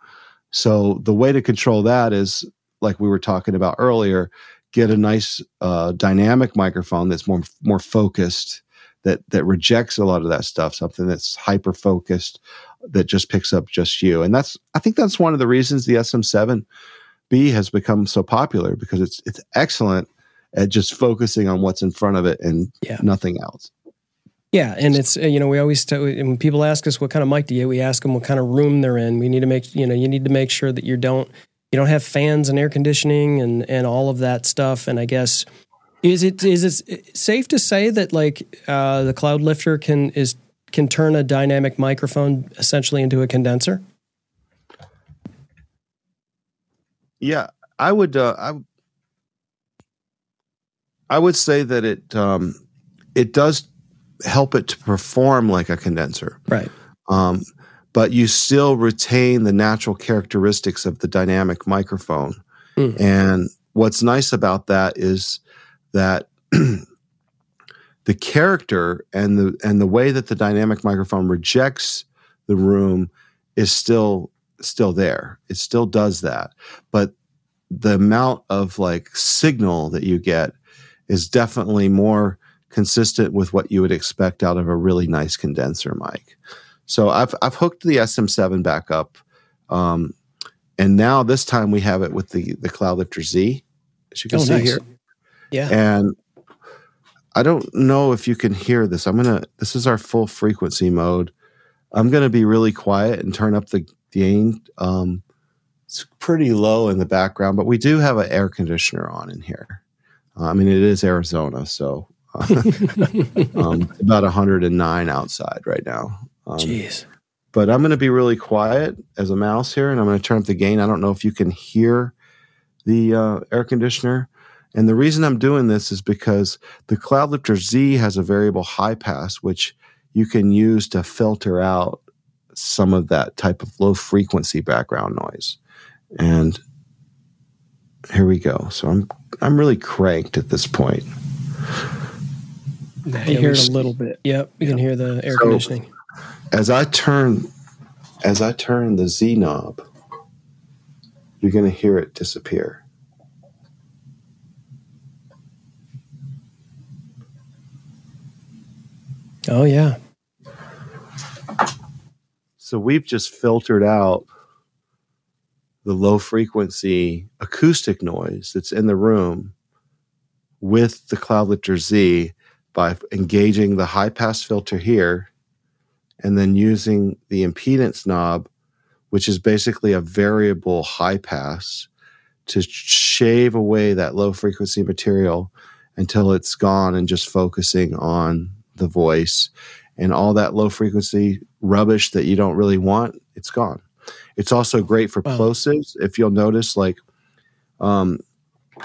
So the way to control that is, like we were talking about earlier, get a nice uh, dynamic microphone that's more more focused that that rejects a lot of that stuff something that's hyper focused that just picks up just you and that's i think that's one of the reasons the sm7b has become so popular because it's it's excellent at just focusing on what's in front of it and yeah. nothing else yeah, and it's you know we always t- when people ask us what kind of mic do you, we ask them what kind of room they're in. We need to make you know you need to make sure that you don't you don't have fans and air conditioning and and all of that stuff. And I guess is it is it safe to say that like uh, the cloud lifter can is can turn a dynamic microphone essentially into a condenser? Yeah, I would. Uh, I I would say that it um, it does help it to perform like a condenser, right? Um, but you still retain the natural characteristics of the dynamic microphone. Mm. And what's nice about that is that the character and the and the way that the dynamic microphone rejects the room is still still there. It still does that. But the amount of like signal that you get is definitely more consistent with what you would expect out of a really nice condenser mic. So I've I've hooked the SM7 back up. Um, and now this time we have it with the the Cloudlifter Z, as you can oh, see nice. here. Yeah. And I don't know if you can hear this. I'm going to, this is our full frequency mode. I'm going to be really quiet and turn up the gain. Um, it's pretty low in the background, but we do have an air conditioner on in here. Uh, I mean, it is Arizona, so uh, um, about 109 outside right now. Um, Jeez. But I'm going to be really quiet as a mouse here, and I'm going to turn up the gain. I don't know if you can hear the uh, air conditioner. And the reason I'm doing this is because the Cloudlifter Z has a variable high pass, which you can use to filter out some of that type of low frequency background noise. And here we go. So I'm I'm really cranked at this point. Now you hear it a little bit. Yep, you can hear the air so, conditioning. As I turn as I turn the Z knob, you're going to hear it disappear. Oh yeah. So we've just filtered out the low frequency acoustic noise that's in the room with the Cloudlifter Z by engaging the high pass filter here and then using the impedance knob, which is basically a variable high pass, to shave away that low frequency material until it's gone and just focusing on the voice and all that low frequency rubbish that you don't really want, it's gone. It's also great for wow. plosives. If you'll notice, like um,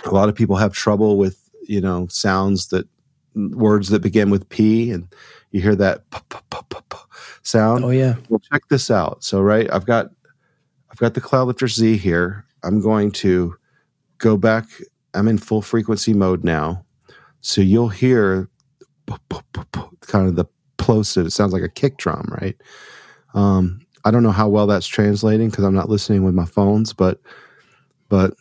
a lot of people have trouble with you know sounds that words that begin with P, and you hear that sound. Oh yeah. Well, check this out. So right, I've got I've got the Cloudlifter Z here. I'm going to go back. I'm in full frequency mode now, so you'll hear kind of the plosive. It sounds like a kick drum, right? Um, I don't know how well that's translating because I'm not listening with my phones, but but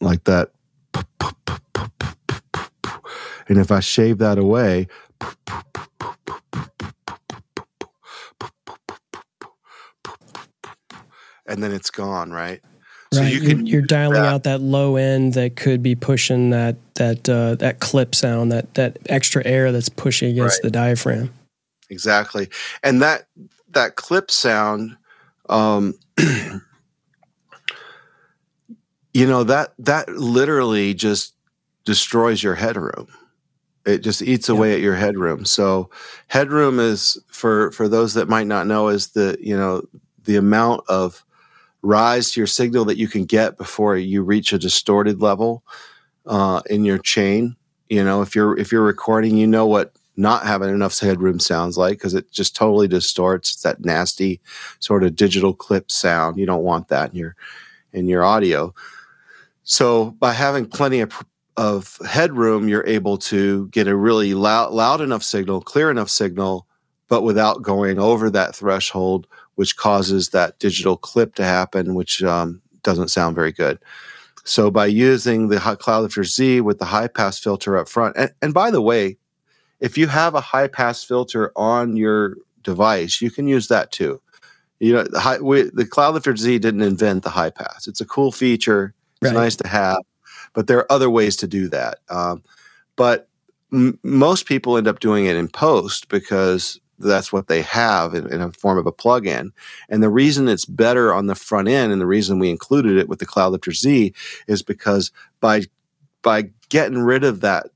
like that. And if I shave that away, and then it's gone, right? So right. you can, you're, dialing that. out that low end that could be pushing that that uh, that clip sound, that that extra air that's pushing against right. the diaphragm. Exactly, and that that clip sound, um, you know that that literally just destroys your headroom. It just eats away yeah. at your headroom. So headroom is for for those that might not know is the you know the amount of rise to your signal that you can get before you reach a distorted level uh, in your chain. You know, if you're if you're recording, you know what not having enough headroom sounds like because it just totally distorts. That nasty sort of digital clip sound. You don't want that in your in your audio. So by having plenty of of headroom, you're able to get a really loud loud enough signal, clear enough signal, but without going over that threshold which causes that digital clip to happen, which um, doesn't sound very good. So by using the Cloudlifter Z with the high pass filter up front, and, and by the way, if you have a high pass filter on your device, you can use that too. You know, the, high, we, the Cloudlifter Z didn't invent the high pass. It's a cool feature. It's right. nice to have, but there are other ways to do that. Um, but m- most people end up doing it in post because that's what they have in, in, a form of a plugin. And the reason it's better on the front end and the reason we included it with the Cloudlifter Z is because by by getting rid of that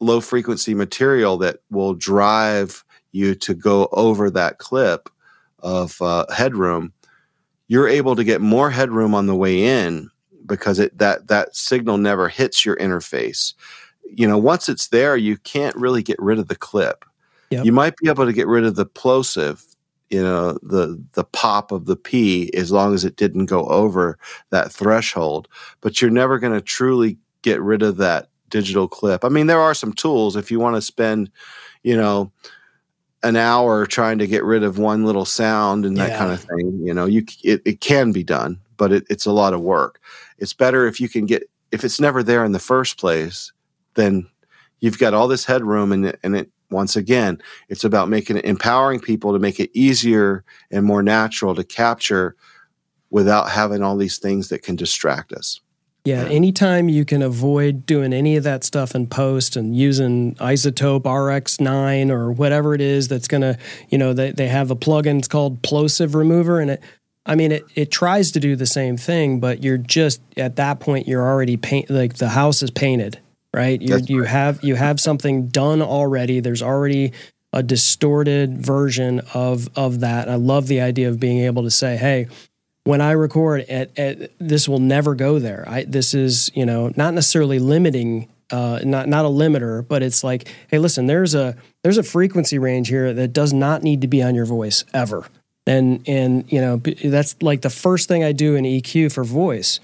low frequency material that will drive you to go over that clip of uh, headroom, you're able to get more headroom on the way in because it that that signal never hits your interface. You know, once it's there, you can't really get rid of the clip Yep. You might be able to get rid of the plosive, you know, the the pop of the P as long as it didn't go over that threshold, but you're never going to truly get rid of that digital clip. I mean, there are some tools if you want to spend, you know, an hour trying to get rid of one little sound and that yeah. kind of thing. You know, you it, it can be done, but it, it's a lot of work. It's better if you can get if it's never there in the first place, then you've got all this headroom and and it once again, it's about making it empowering people to make it easier and more natural to capture without having all these things that can distract us. Yeah, anytime you can avoid doing any of that stuff in post and using iZotope RX9 or whatever it is that's going to, you know, they, they have a plugin it's called Plosive Remover and it I mean it it tries to do the same thing, but you're just at that point you're already paint like the house is painted right? You you have you have something done already. There's already a distorted version of of that. I love the idea of being able to say, "Hey, when I record, at, at, this will never go there. I, this is you know not necessarily limiting, uh, not not a limiter, but it's like, hey, listen, there's a there's a frequency range here that does not need to be on your voice ever." And and you know that's like the first thing I do in EQ for voice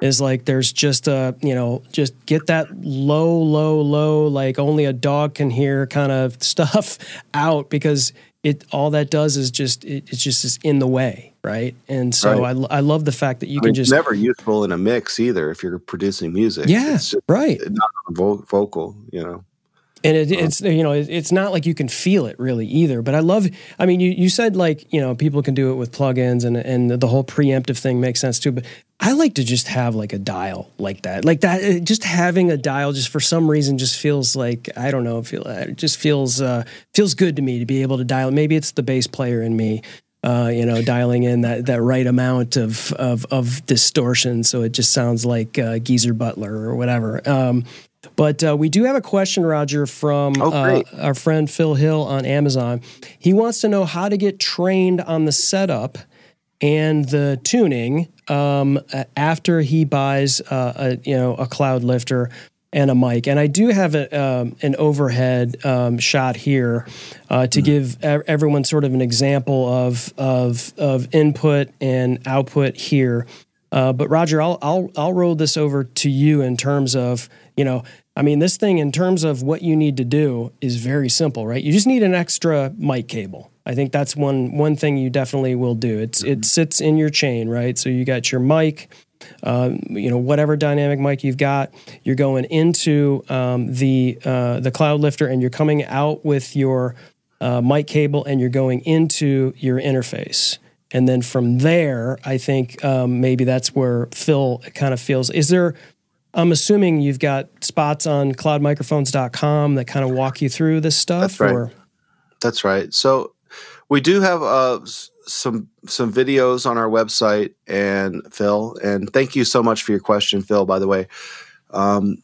is like there's just a you know just get that low low low like only a dog can hear kind of stuff out because it all that does is just it, it's just is in the way right? And so right. I, I love the fact that you I can mean, just never useful in a mix either if you're producing music. Yeah right. not vocal you know and it, it's you know it's not like you can feel it really either but i love i mean you, you said like you know people can do it with plugins and and the whole preemptive thing makes sense too but i like to just have like a dial like that like that just having a dial just for some reason just feels like i don't know feel it just feels uh feels good to me to be able to dial maybe it's the bass player in me uh, you know, dialing in that, that right amount of, of, of distortion, so it just sounds like uh, Geezer Butler or whatever. Um, but uh, we do have a question, Rodger, from oh, uh, our friend Phil Hill on Amazon. He wants to know how to get trained on the setup and the tuning um, after he buys uh, a you know a cloud lifter and a mic. And I do have a, um, an overhead um, shot here uh, to mm-hmm. give everyone sort of an example of of of input and output here. Uh, but Rodger, I'll I'll I'll roll this over to you in terms of you know, I mean, this thing in terms of what you need to do is very simple, right? You just need an extra mic cable. I think that's one one thing you definitely will do. It's mm-hmm. it sits in your chain, right? So you got your mic, um, you know, whatever dynamic mic you've got, you're going into um, the uh, the cloud lifter, and you're coming out with your uh, mic cable, and you're going into your interface. And then from there, I think um, maybe that's where Phil kind of feels. Is there? I'm assuming you've got spots on cloudmicrophones.com that kind of walk you through this stuff. That's right. Or? That's right. So we do have uh, some some videos on our website, and Phil, and thank you so much for your question, Phil. By the way, um,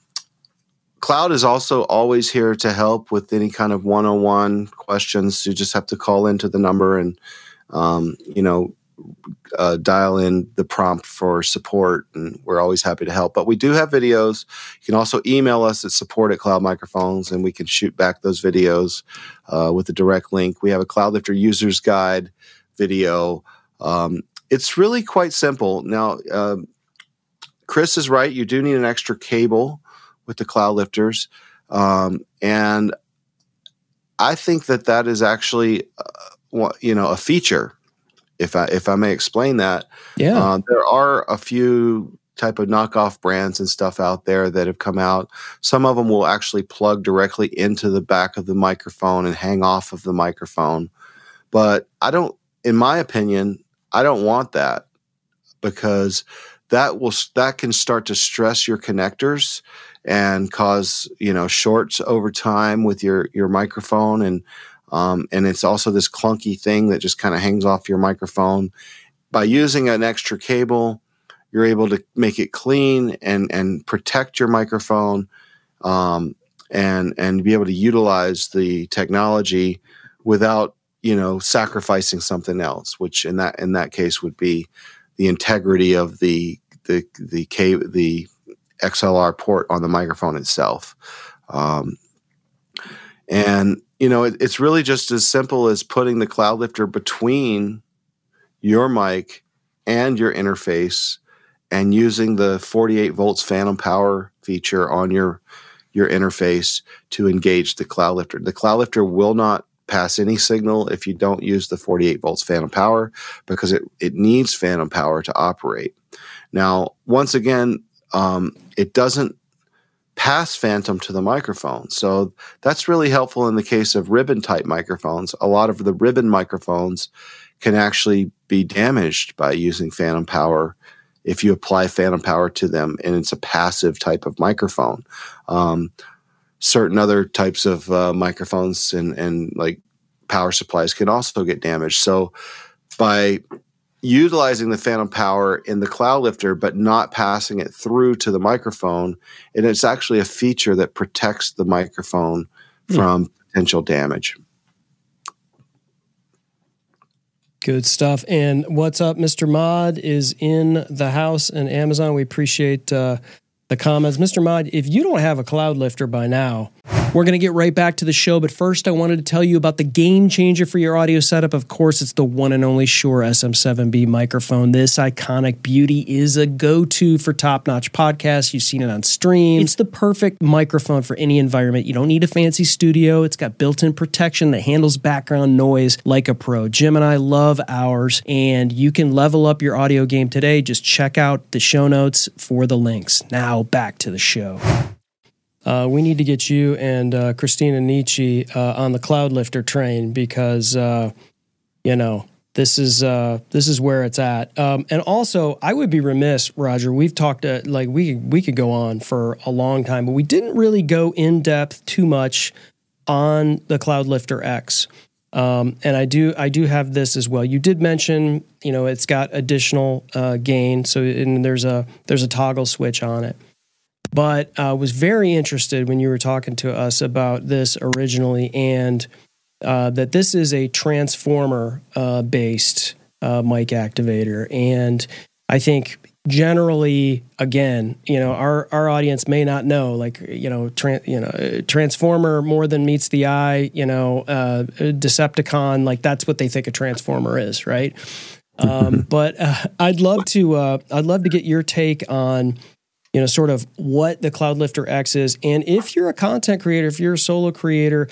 Cloud is also always here to help with any kind of one-on-one questions. You just have to call into the number and um, you know uh, dial in the prompt for support, and we're always happy to help. But we do have videos. You can also email us at support at Cloud Microphones, and we can shoot back those videos uh, with a direct link. We have a Cloud Lifter User's Guide video. Um, it's really quite simple. Now, uh, Chris is right. You do need an extra cable with the Cloud Lifters. Um, and I think that that is actually, uh, you know, a feature if I if I may explain that. Yeah, uh, there are a few type of knockoff brands and stuff out there that have come out. Some of them will actually plug directly into the back of the microphone and hang off of the microphone. But I don't, in my opinion, I don't want that because that will that can start to stress your connectors and cause you know shorts over time with your your microphone and um, and it's also this clunky thing that just kind of hangs off your microphone. By using an extra cable, you're able to make it clean and and protect your microphone, um, and and be able to utilize the technology without you know sacrificing something else, which in that in that case would be the integrity of the the the cable the XLR port on the microphone itself. Um, and you know, it, it's really just as simple as putting the cloud lifter between your mic and your interface and using the 48 volts phantom power feature on your your interface to engage the cloud lifter. The cloud lifter will not pass any signal if you don't use the 48 volts phantom power because it, it needs phantom power to operate. Now, once again, um, it doesn't pass phantom to the microphone. So that's really helpful in the case of ribbon type microphones. A lot of the ribbon microphones can actually be damaged by using phantom power if you apply phantom power to them and it's a passive type of microphone. Um, certain other types of uh, microphones and, and like power supplies can also get damaged. So by utilizing the phantom power in the cloud lifter but not passing it through to the microphone. And it's actually a feature that protects the microphone hmm. from potential damage. Good stuff. And what's up mr mod is in the house and amazon. We appreciate uh, the comments. Mr mod if you don't have a cloud lifter by now we're going to get right back to the show, but first I wanted to tell you about the game changer for your audio setup. Of course, it's the one and only Shure SM7B microphone. This iconic beauty is a go-to for top-notch podcasts. You've seen it on stream. It's the perfect microphone for any environment. You don't need a fancy studio. It's got built-in protection that handles background noise like a pro. Jim and I love ours, and you can level up your audio game today. Just check out the show notes for the links. Now back to the show. Uh, we need to get you and uh, Christina Nietzsche uh, on the cloud lifter train because uh, you know this is uh, this is where it's at. Um, and also, I would be remiss, Rodger. We've talked uh, like we we could go on for a long time, but we didn't really go in depth too much on the Cloud Lifter X. Um, and I do I do have this as well. You did mention you know it's got additional gain, so and there's a there's a toggle switch on it but uh, was very interested when you were talking to us about this originally and uh, that this is a transformer uh, based uh, mic activator. And I think generally, again, you know, our, our audience may not know, like, you know, tran- you know, transformer more than meets the eye, you know, uh, Decepticon, like that's what they think a transformer is, right? Um, but uh, I'd love to I'd love to get your take on you know, sort of what the Cloud Lifter X is. And if you're a content creator, if you're a solo creator,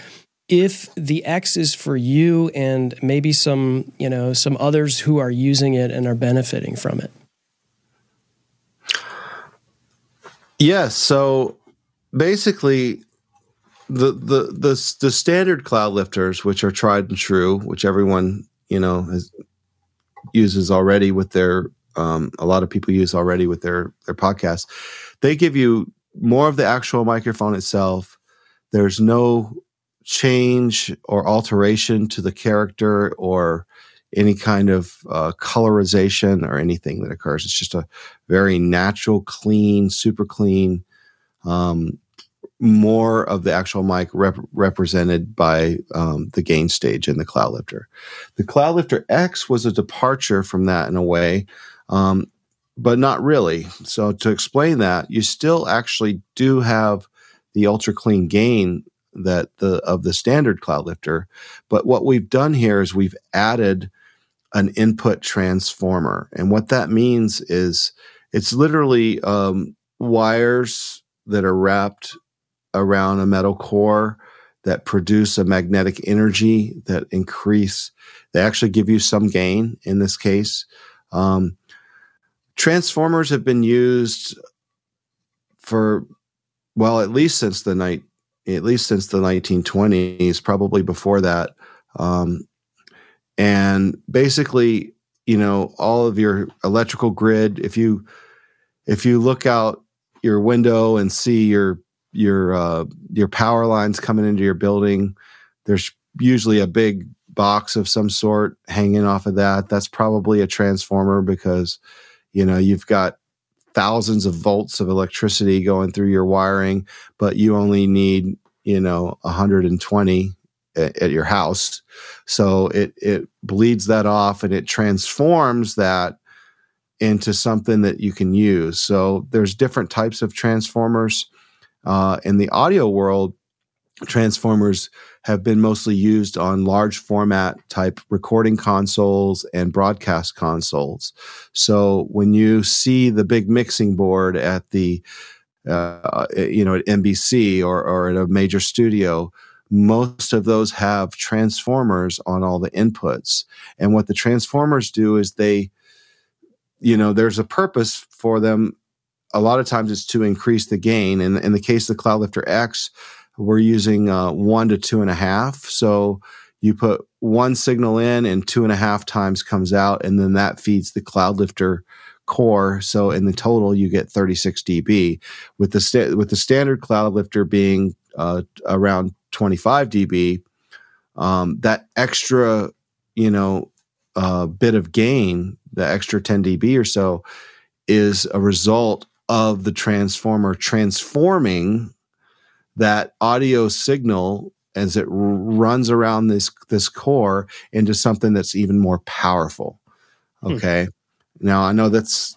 if the X is for you and maybe some, you know, some others who are using it and are benefiting from it. Yes. So basically, the the the the standard cloud lifters, which are tried and true, which everyone you know has, uses already with their um, a lot of people use already with their their podcasts. They give you more of the actual microphone itself. There's no change or alteration to the character or any kind of uh, colorization or anything that occurs. It's just a very natural, clean, super clean um, more of the actual mic rep- represented by um, the gain stage in the Cloud Lifter. The Cloud Lifter X was a departure from that in a way, um, but not really. So to explain that, you still actually do have the ultra clean gain that the of the standard Cloud Lifter, but what we've done here is we've added an input transformer, and what that means is it's literally um, wires that are wrapped around a metal core that produce a magnetic energy that increase they actually give you some gain in this case. Um, transformers have been used for well at least since the night at least since the 1920s probably before that um, and basically you know all of your electrical grid if you if you look out your window and see your your uh, your power lines coming into your building. There's usually a big box of some sort hanging off of that. That's probably a transformer because you know you've got thousands of volts of electricity going through your wiring, but you only need you know 120 at, your house. So it it bleeds that off and it transforms that into something that you can use. So there's different types of transformers. Uh, in the audio world, transformers have been mostly used on large format type recording consoles and broadcast consoles. So when you see the big mixing board at the uh, you know at NBC or, or at a major studio, most of those have transformers on all the inputs. And what the transformers do is they, you know, there's a purpose for them a lot of times it's to increase the gain. And in the case of the Cloud Lifter X, we're using uh, one to two and a half. So you put one signal in and two and a half times comes out, and then that feeds the Cloud Lifter core. So in the total, you get 36 dB. With the sta- with the standard Cloud Lifter being uh, around 25 dB, um, that extra, you know, uh, bit of gain, the extra 10 dB or so, is a result of the transformer transforming that audio signal as it r- runs around this this core into something that's even more powerful. Hmm. Okay. Now I know that's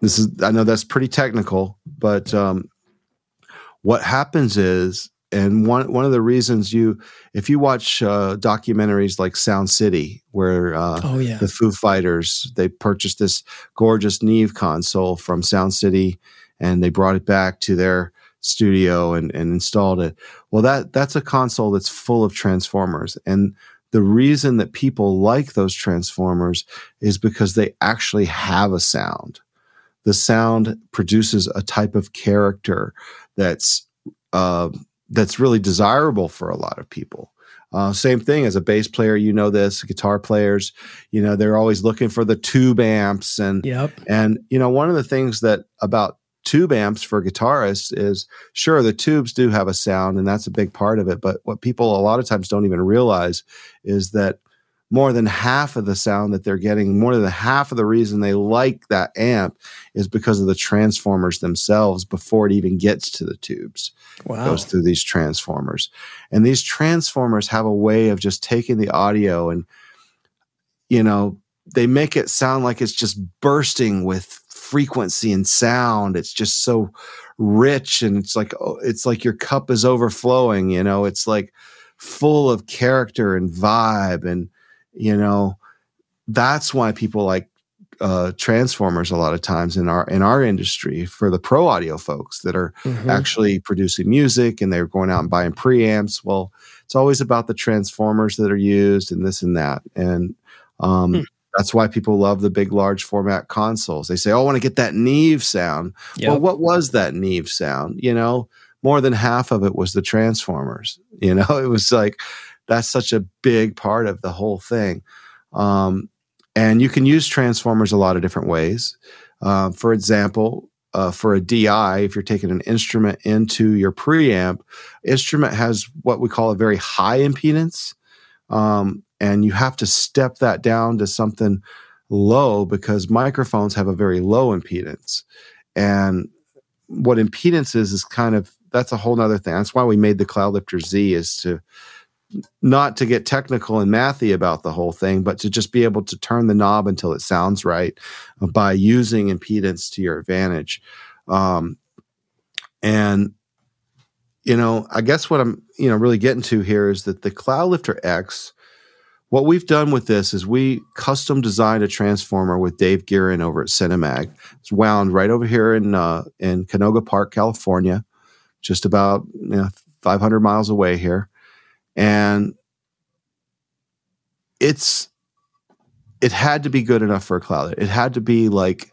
this is I know that's pretty technical, but um, what happens is, and one one of the reasons you, if you watch uh, documentaries like Sound City, where uh, Oh yeah. the Foo Fighters. They purchased this gorgeous Neve console from Sound City and they brought it back to their studio and, and installed it. Well, that that's a console that's full of transformers. And the reason that people like those transformers is because they actually have a sound. The sound produces a type of character that's uh, that's really desirable for a lot of people. Uh, same thing as a bass player, you know this. Guitar players, you know, they're always looking for the tube amps, and Yep. and you know, one of the things that about tube amps for guitarists is sure the tubes do have a sound, and that's a big part of it. But what people a lot of times don't even realize is that more than half of the sound that they're getting, more than half of the reason they like that amp is because of the transformers themselves before it even gets to the tubes Wow. goes through these transformers. And these transformers have a way of just taking the audio and, you know, they make it sound like it's just bursting with frequency and sound. It's just so rich and it's like, oh, it's like your cup is overflowing, you know, it's like full of character and vibe. And, you know, that's why people like uh, transformers a lot of times in our in our industry for the pro audio folks that are Mhm. actually producing music and they're going out and buying preamps. Well, it's always about the transformers that are used and this and that. And um, Hmm. That's why people love the big, large format consoles. They say, Oh, I want to get that Neve sound. Yep. Well, what was that Neve sound? You know, more than half of it was the transformers. You know, it was like that's such a big part of the whole thing. Um, and you can use transformers a lot of different ways. Uh, for example, uh, for a DI, if you're taking an instrument into your preamp, instrument has what we call a very high impedance, um, and you have to step that down to something low because microphones have a very low impedance. And what impedance is is kind of that's a whole nother thing. That's why we made the Cloudlifter Z is to not to get technical and mathy about the whole thing, but to just be able to turn the knob until it sounds right by using impedance to your advantage. Um, and you know, I guess what I'm you know really getting to here is that the Cloudlifter X. What we've done with this is we custom designed a transformer with Dave Gearin over at Cinemag. It's wound right over here in uh, in Canoga Park, California, just about you know, 500 miles away here. And it's it had to be good enough for a cloud. It had to be like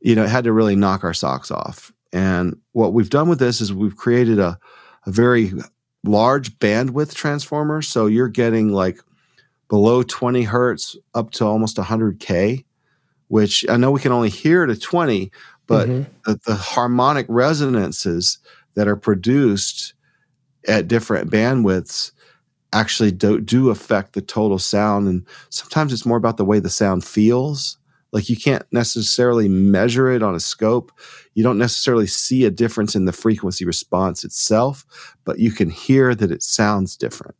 you know it had to really knock our socks off. And what we've done with this is we've created a, a very large bandwidth transformer. So you're getting like below 20 hertz up to almost 100k which i know we can only hear to 20 but Mhm. the, the harmonic resonances that are produced at different bandwidths actually do, do affect the total sound and sometimes it's more about the way the sound feels. Like you can't necessarily measure it on a scope. You don't necessarily see a difference in the frequency response itself but you can hear that it sounds different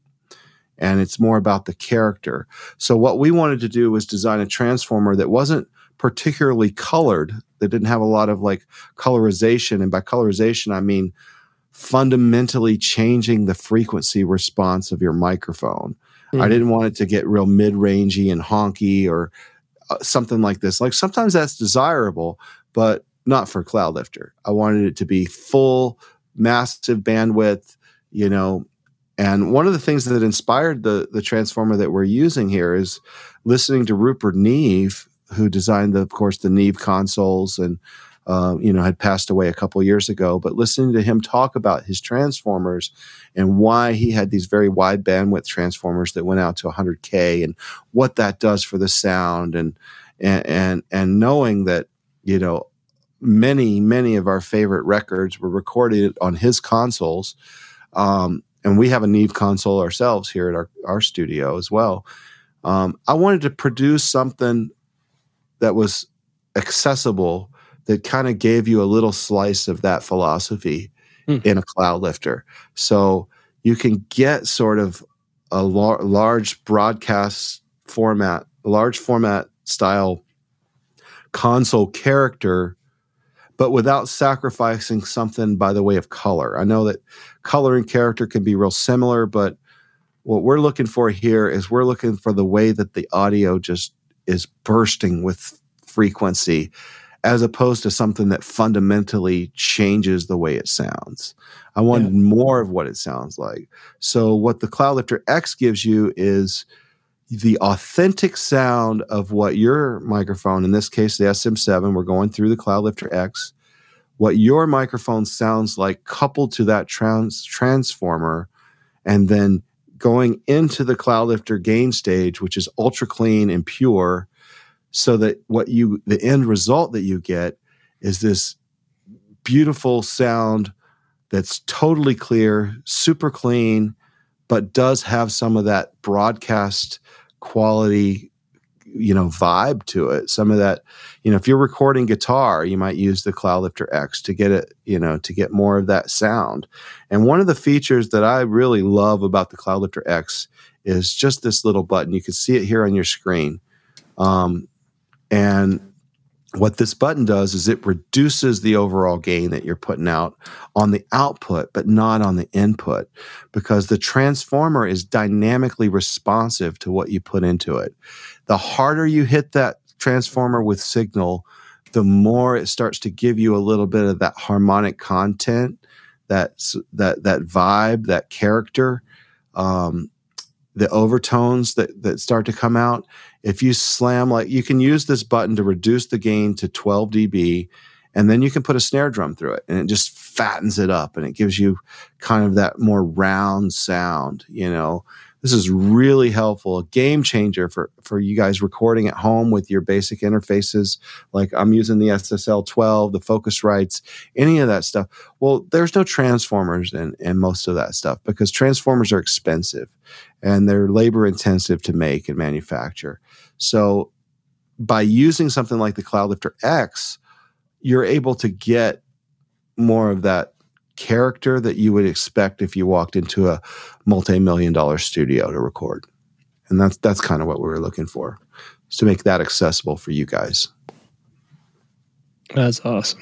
and it's more about the character so what we wanted to do was design a transformer that wasn't particularly colored that didn't have a lot of like colorization and by colorization i mean fundamentally changing the frequency response of your microphone. I Mhm. didn't want it to get real mid rangey and honky or uh, something like this. Like sometimes that's desirable, but not for Cloudlifter. I wanted it to be full, massive bandwidth, you know. And one of the things that inspired the the transformer that we're using here is listening to Rupert Neve, who designed, the, of course, the Neve consoles and uh, you know, had passed away a couple years ago, but listening to him talk about his transformers and why he had these very wide bandwidth transformers that went out to 100k and what that does for the sound and and and, and knowing that you know many many of our favorite records were recorded on his consoles um, and we have a neve console ourselves here at our, our studio as well um, i wanted to produce something that was accessible that kind of gave you a little slice of that philosophy Hmm. in a cloud lifter. So, you can get sort of a lar- large broadcast format, large format style console character, but without sacrificing something by the way of color. I know that color and character can be real similar, but what we're looking for here is we're looking for the way that the audio just is bursting with frequency as opposed to something that fundamentally changes the way it sounds. I wanted yeah. more of what it sounds like. So, what the Cloudlifter X gives you is the authentic sound of what your microphone, in this case, the SM7, we're going through the Cloudlifter X, what your microphone sounds like coupled to that trans- transformer, and then going into the Cloudlifter gain stage, which is ultra clean and pure, so that what you, the end result that you get is this beautiful sound that's totally clear, super clean, but does have some of that broadcast quality you know vibe to it. Some of that you know if you're recording guitar you might use the cloudlifter x to get it you know to get more of that sound. And one of the features that i really love about the cloudlifter x is just this little button. You can see it here on your screen. Um, and what this button does is it reduces the overall gain that you're putting out on the output, but not on the input, because the transformer is dynamically responsive to what you put into it. The harder you hit that transformer with signal, the more it starts to give you a little bit of that harmonic content, that that that vibe, that character. Um, the overtones that, that start to come out. If you slam, like you can use this button to reduce the gain to 12 dB, and then you can put a snare drum through it and it just fattens it up and it gives you kind of that more round sound, you know. This is really helpful, a game changer for, for you guys recording at home with your basic interfaces. Like I'm using the SSL 12, the Focusrites, any of that stuff. Well, there's no transformers in, in most of that stuff because transformers are expensive and they're labor intensive to make and manufacture. So by using something like the Cloudlifter X, you're able to get more of that character that you would expect if you walked into a multi-million dollar studio to record. And that's that's kind of what we were looking for. Is to make that accessible for you guys. That's awesome.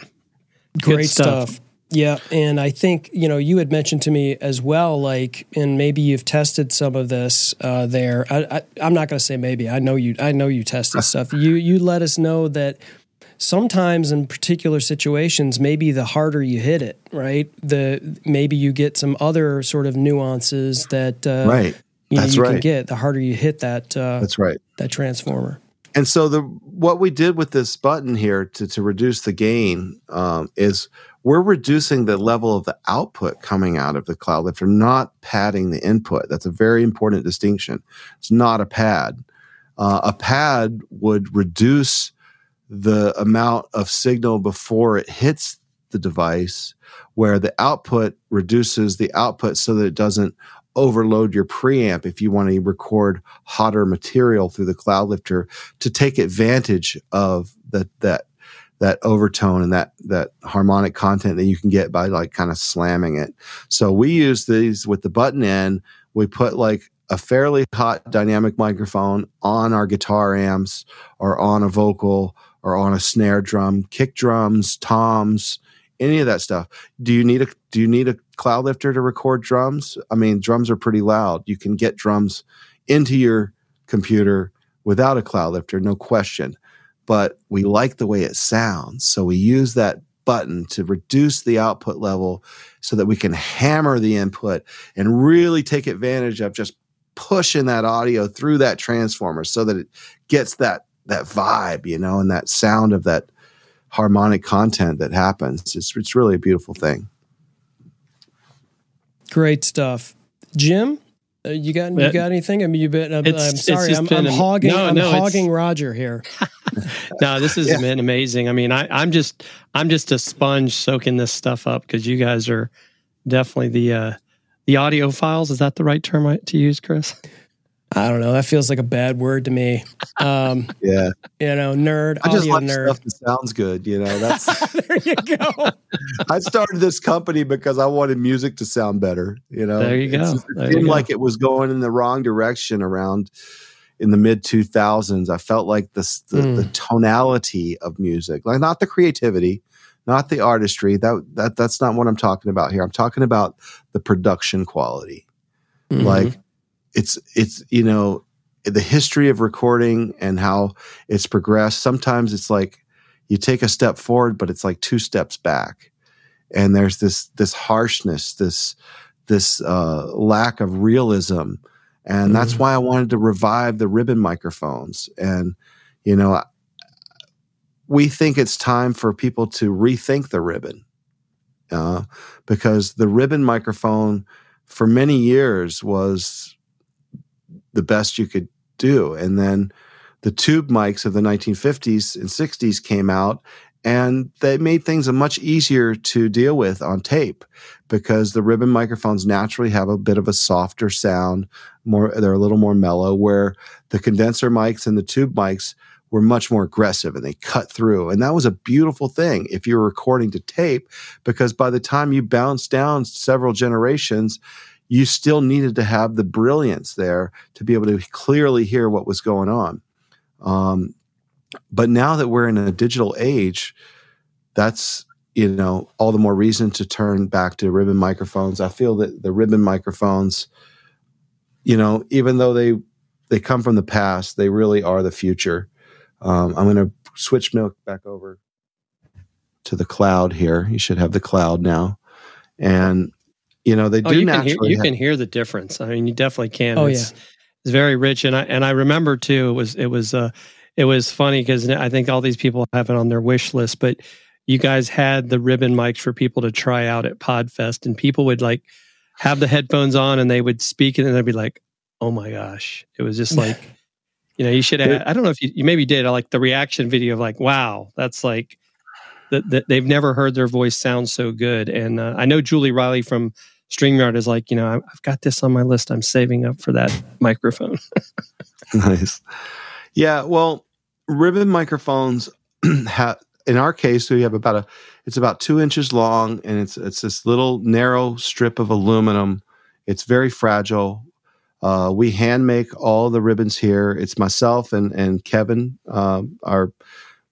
Great stuff. stuff. Yeah, and I think you know you had mentioned to me as well, like, and maybe you've tested some of this uh, there. I, am not going to say maybe. I know you. I know you tested stuff. You you let us know that sometimes in particular situations, maybe the harder you hit it, right? The maybe you get some other sort of nuances that uh, right. You, That's you right. can get the harder you hit that. Uh, That's right. That transformer. And so the what we did with this button here to to reduce the gain um, is we're reducing the level of the output coming out of the Cloudlifter, not padding the input. That's a very important distinction. It's not a pad. Uh, a pad would reduce the amount of signal before it hits the device, where the output reduces the output so that it doesn't overload your preamp if you want to record hotter material through the Cloudlifter to take advantage of that that that overtone and that that harmonic content that you can get by like kind of slamming it. So we use these with the button in. We put like a fairly hot dynamic microphone on our guitar amps or on a vocal or on a snare drum, kick drums, toms, any of that stuff. Do you need a do you need a cloud lifter to record drums? I mean, drums are pretty loud. You can get drums into your computer without a cloud lifter, no question. But we like the way it sounds, so we use that button to reduce the output level so that we can hammer the input and really take advantage of just pushing that audio through that transformer so that it gets that that vibe, you know, and that sound of that harmonic content that happens. It's it's really a beautiful thing. Great stuff, Jim. Uh, you got you got anything? I mean, you've been. I'm, I'm sorry, I'm, I'm, hogging. No, I'm no, hogging Rodger here. no, this has yeah. been amazing. I mean, I, I'm just I'm just a sponge soaking this stuff up because you guys are definitely the uh, the audiophiles. Is that the right term to use, Chris? I don't know. That feels like a bad word to me. Um, yeah, you know, nerd. I just like nerd. stuff that sounds good. You know, that's there. You go. I started this company because I wanted music to sound better. You know, there you go. It there seemed like it was going in the wrong direction around in the mid 2000s. I felt like this the, mm. the tonality of music, like not the creativity, not the artistry. That that that's not what I'm talking about here. I'm talking about the production quality. Mm-hmm. Like it's it's you know the history of recording and how it's progressed sometimes it's like you take a step forward but it's like two steps back. And there's this this harshness this this uh, lack of realism. And mm that's mm-hmm. why i wanted to revive the ribbon microphones. And you know we think it's time for people to rethink the ribbon uh, because the ribbon microphone for many years was the best you could do. And then the tube mics of the 1950s and 60s came out and they made things much easier to deal with on tape because the ribbon microphones naturally have a bit of a softer sound more they're a little more mellow where the condenser mics and the tube mics were much more aggressive and they cut through and that was a beautiful thing if you were recording to tape because by the time you bounce down several generations you still needed to have the brilliance there to be able to clearly hear what was going on. Um, but now that we're in a digital age, that's you know all the more reason to turn back to ribbon microphones. I feel that the ribbon microphones, you know, even though they they come from the past, they really are the future. Um, I'm going to switch milk back over to the cloud here. You should have the cloud now, and you know, they oh, do you naturally. Can hear, you have, can hear the difference. I mean, you definitely can. Oh it's, yeah, it's very rich, and I and I remember too. It was it was uh it was funny because I think all these people have it on their wish list, but you guys had the ribbon mics for people to try out at Podfest, and people would like have the headphones on and they would speak, and they'd be like, "Oh my gosh!" It was just like, you know, you should. Have, I don't know if you, you maybe did I like the reaction video of like, "Wow, that's like." That, that they've never heard their voice sound so good, and uh, I know Julie Riley from StreamYard is like, you know, I've got this on my list. I'm saving up for that microphone. nice. Yeah. Well, ribbon microphones have, in our case, we have about a, it's about two inches long and it's, it's this little narrow strip of aluminum. It's very fragile. Uh, we hand make all the ribbons here. It's myself and, and Kevin, um, our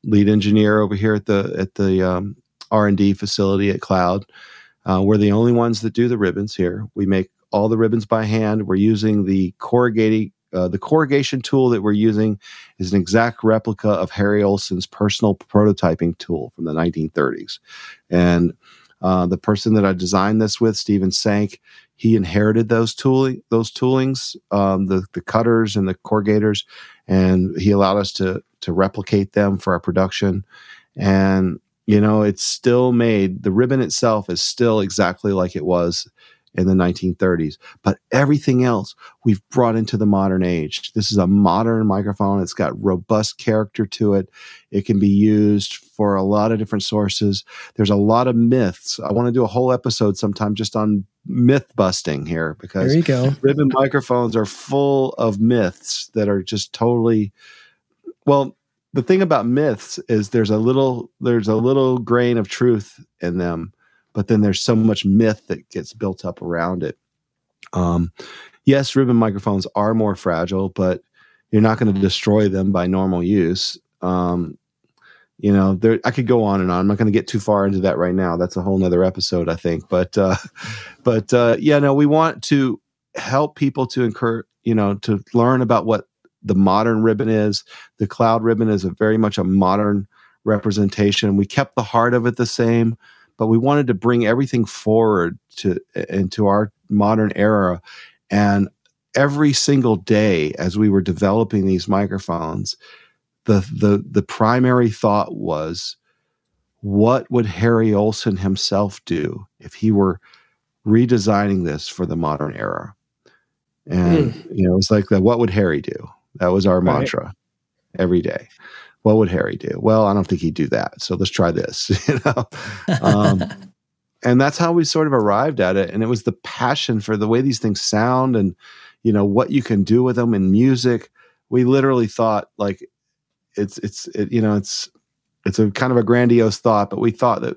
lead engineer over here at the, at the, um, R&D facility at Cloud. Uh, we're the only ones that do the ribbons here. We make all the ribbons by hand. We're using the corrugating. Uh, the corrugation tool that we're using is an exact replica of Harry Olson's personal prototyping tool from the 1930s. And uh, the person that I designed this with, Stephen Sank, he inherited those tooling, those toolings, um, the the cutters and the corrugators, and he allowed us to to replicate them for our production. And you know, it's still made, the ribbon itself is still exactly like it was in the 1930s. But everything else we've brought into the modern age. This is a modern microphone. It's got robust character to it. It can be used for a lot of different sources. There's a lot of myths. I want to do a whole episode sometime just on myth busting here because there you go. ribbon microphones are full of myths that are just totally well the thing about myths is there's a little there's a little grain of truth in them but then there's so much myth that gets built up around it. Um, yes ribbon microphones are more fragile but you're not going to destroy them by normal use. Um, you know there i could go on and on. I'm not going to get too far into that right now. That's a whole nother episode i think. But uh, but uh, yeah no we want to help people to incur you know to learn about what the modern ribbon is. The cloud ribbon is a very much a modern representation. We kept the heart of it the same, but we wanted to bring everything forward to into our modern era. And every single day as we were developing these microphones, the the the primary thought was what would Harry Olson himself do if he were redesigning this for the modern era? And mm. you know, it's like that. What would Harry do? That was our right. mantra every day. What would Harry do? Well, I don't think he'd do that. So let's try this. You know, um, and that's how we sort of arrived at it. And it was the passion for the way these things sound, and you know what you can do with them in music. We literally thought like it's it's it, you know it's it's a kind of a grandiose thought, but we thought that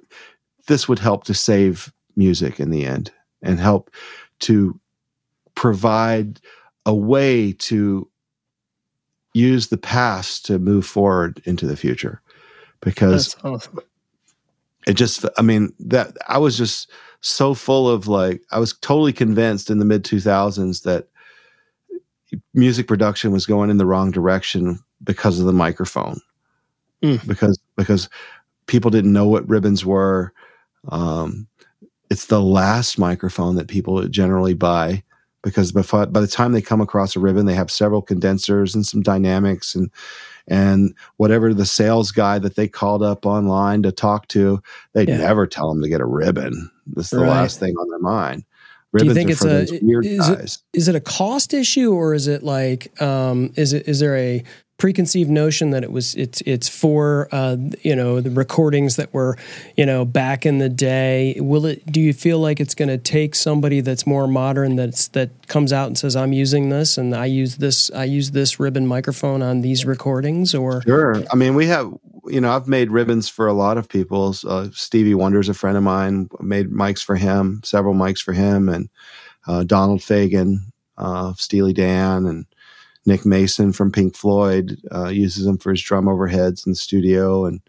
this would help to save music in the end and help to provide a way to use the past to move forward into the future because awesome. it just i mean that i was just so full of like i was totally convinced in the mid 2000s that music production was going in the wrong direction because of the microphone mm. because because people didn't know what ribbons were um, it's the last microphone that people generally buy because by, by the time they come across a ribbon, they have several condensers and some dynamics and and whatever the sales guy that they called up online to talk to, they yeah. never tell them to get a ribbon. That's the right. last thing on their mind. Ribbons Do you think it's a is it, is it a cost issue or is it like um, is it is there a preconceived notion that it was it's it's for uh, you know the recordings that were you know back in the day. Will it do you feel like it's going to take somebody that's more modern that's that comes out and says i'm using this and i use this i use this ribbon microphone on these recordings or? Sure. I mean we have you know i've made ribbons for a lot of people. Uh, stevie wonder's a friend of mine. Made mics for him several mics for him and uh, donald fagen uh, steely dan and Nick Mason from Pink Floyd uh, uses them for his drum overheads in the studio, and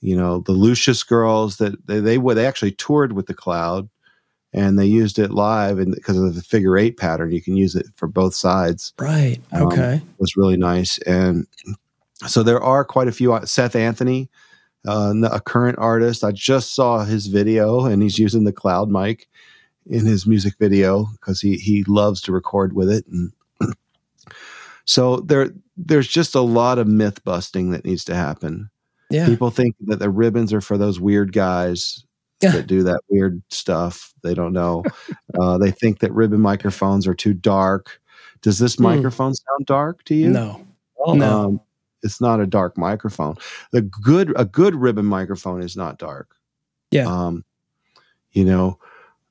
you know the Lucius Girls that they they, they actually toured with the Cloud, and they used it live, and because of the figure eight pattern, you can use it for both sides. Right. Um, okay. Um, was really nice, and so there are quite a few. Uh, Seth Anthony, uh, a current artist, I just saw his video, and he's using the Cloud mic in his music video because he he loves to record with it and so there, there's just a lot of myth busting that needs to happen. Yeah. People think that the ribbons are for those weird guys yeah. that do that weird stuff. They don't know. uh, they think that ribbon microphones are too dark. Does this mm. microphone sound dark to you? No. Oh, no. Um, it's not a dark microphone. The good a good ribbon microphone is not dark. Yeah. Um, you know,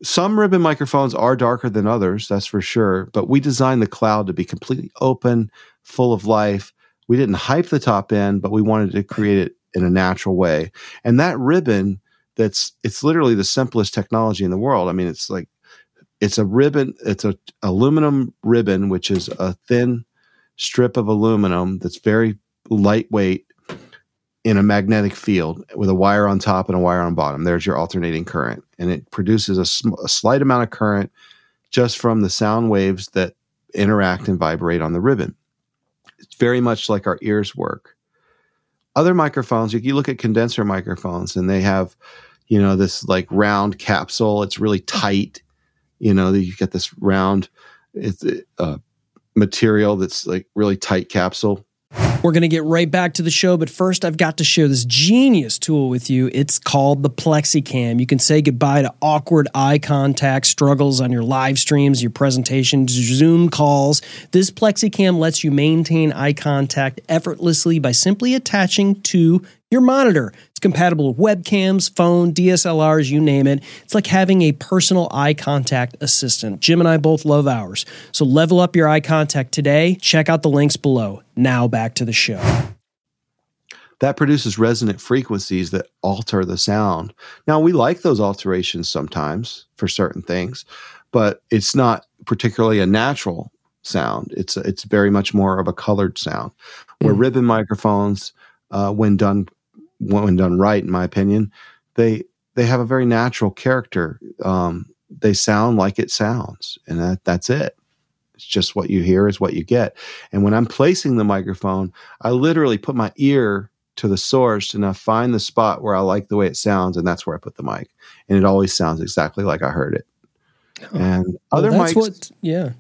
some ribbon microphones are darker than others, that's for sure. But we designed the cloud to be completely open, full of life. We didn't hype the top end, but we wanted to create it in a natural way. And that ribbon, that's it's literally the simplest technology in the world. I mean, it's like it's a ribbon, it's a aluminum ribbon, which is a thin strip of aluminum that's very lightweight in a magnetic field with a wire on top and a wire on bottom. There's your alternating current, and it produces a, sm- a, slight amount of current just from the sound waves that interact and vibrate on the ribbon. It's very much like our ears work. Other microphones, you, look at condenser microphones, and they have, you know, this like round capsule. It's really tight. You know, you get this round it's, uh, material that's like really tight capsule we're going to get right back to the show, but first I've got to share this genius tool with you. It's called the PlexiCam. You can say goodbye to awkward eye contact struggles on your live streams, your presentations, Zoom calls. This PlexiCam lets you maintain eye contact effortlessly by simply attaching to your monitor. It's compatible with webcams, phone, DSLRs, you name it. It's like having a personal eye contact assistant. Jim and I both love ours. So level up your eye contact today. Check out the links below. Now back to the show. That produces resonant frequencies that alter the sound. Now, we like those alterations sometimes for certain things, but it's not particularly a natural sound. It's it's very much more of a colored sound. Where mm. ribbon microphones, uh, when done when done right, in my opinion, they they have a very natural character. Um, they sound like it sounds, and that, that's it. It's just what you hear is what you get. And when I'm placing the microphone, I literally put my ear to the source and I find the spot where I like the way it sounds, and that's where I put the mic. And it always sounds exactly like I heard it. And well, other that's mics, what, yeah.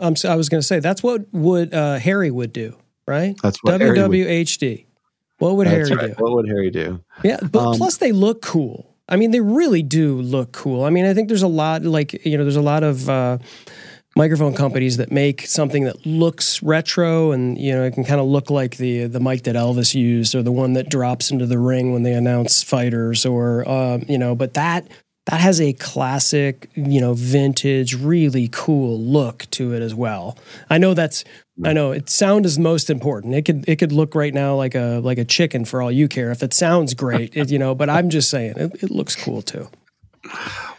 I'm, I was going to say that's what would uh, Harry would do, right? That's what WWHD. What would That's Harry right. do? What would Harry do? Yeah, but um, plus they look cool. I mean, they really do look cool. I mean, I think there's a lot like you know, there's a lot of uh, microphone companies that make something that looks retro and you know it can kind of look like the the mic that Elvis used or the one that drops into the ring when they announce fighters or uh, you know, but that that has a classic, you know, vintage, really cool look to it as well. I know that's I know it sound is most important. It could it could look right now like a like a chicken for all you care. If it sounds great, it, you know, but I'm just saying it, it looks cool too.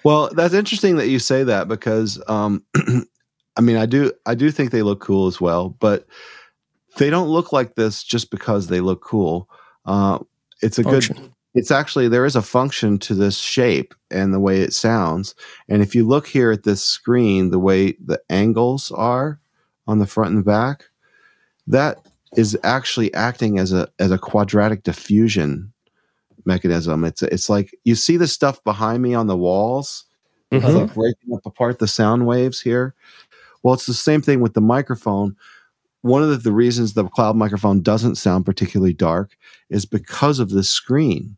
Well, that's interesting that you say that because um I mean, I do I do think they look cool as well, but they don't look like this just because they look cool. Uh, it's a Function. good it's actually there is a function to this shape and the way it sounds. And if you look here at this screen, the way the angles are on the front and the back, that is actually acting as a as a quadratic diffusion mechanism. It's it's like you see the stuff behind me on the walls, mm-hmm. like breaking up apart the sound waves here. Well, it's the same thing with the microphone one of the, the, reasons the cloud microphone doesn't sound particularly dark is because of the screen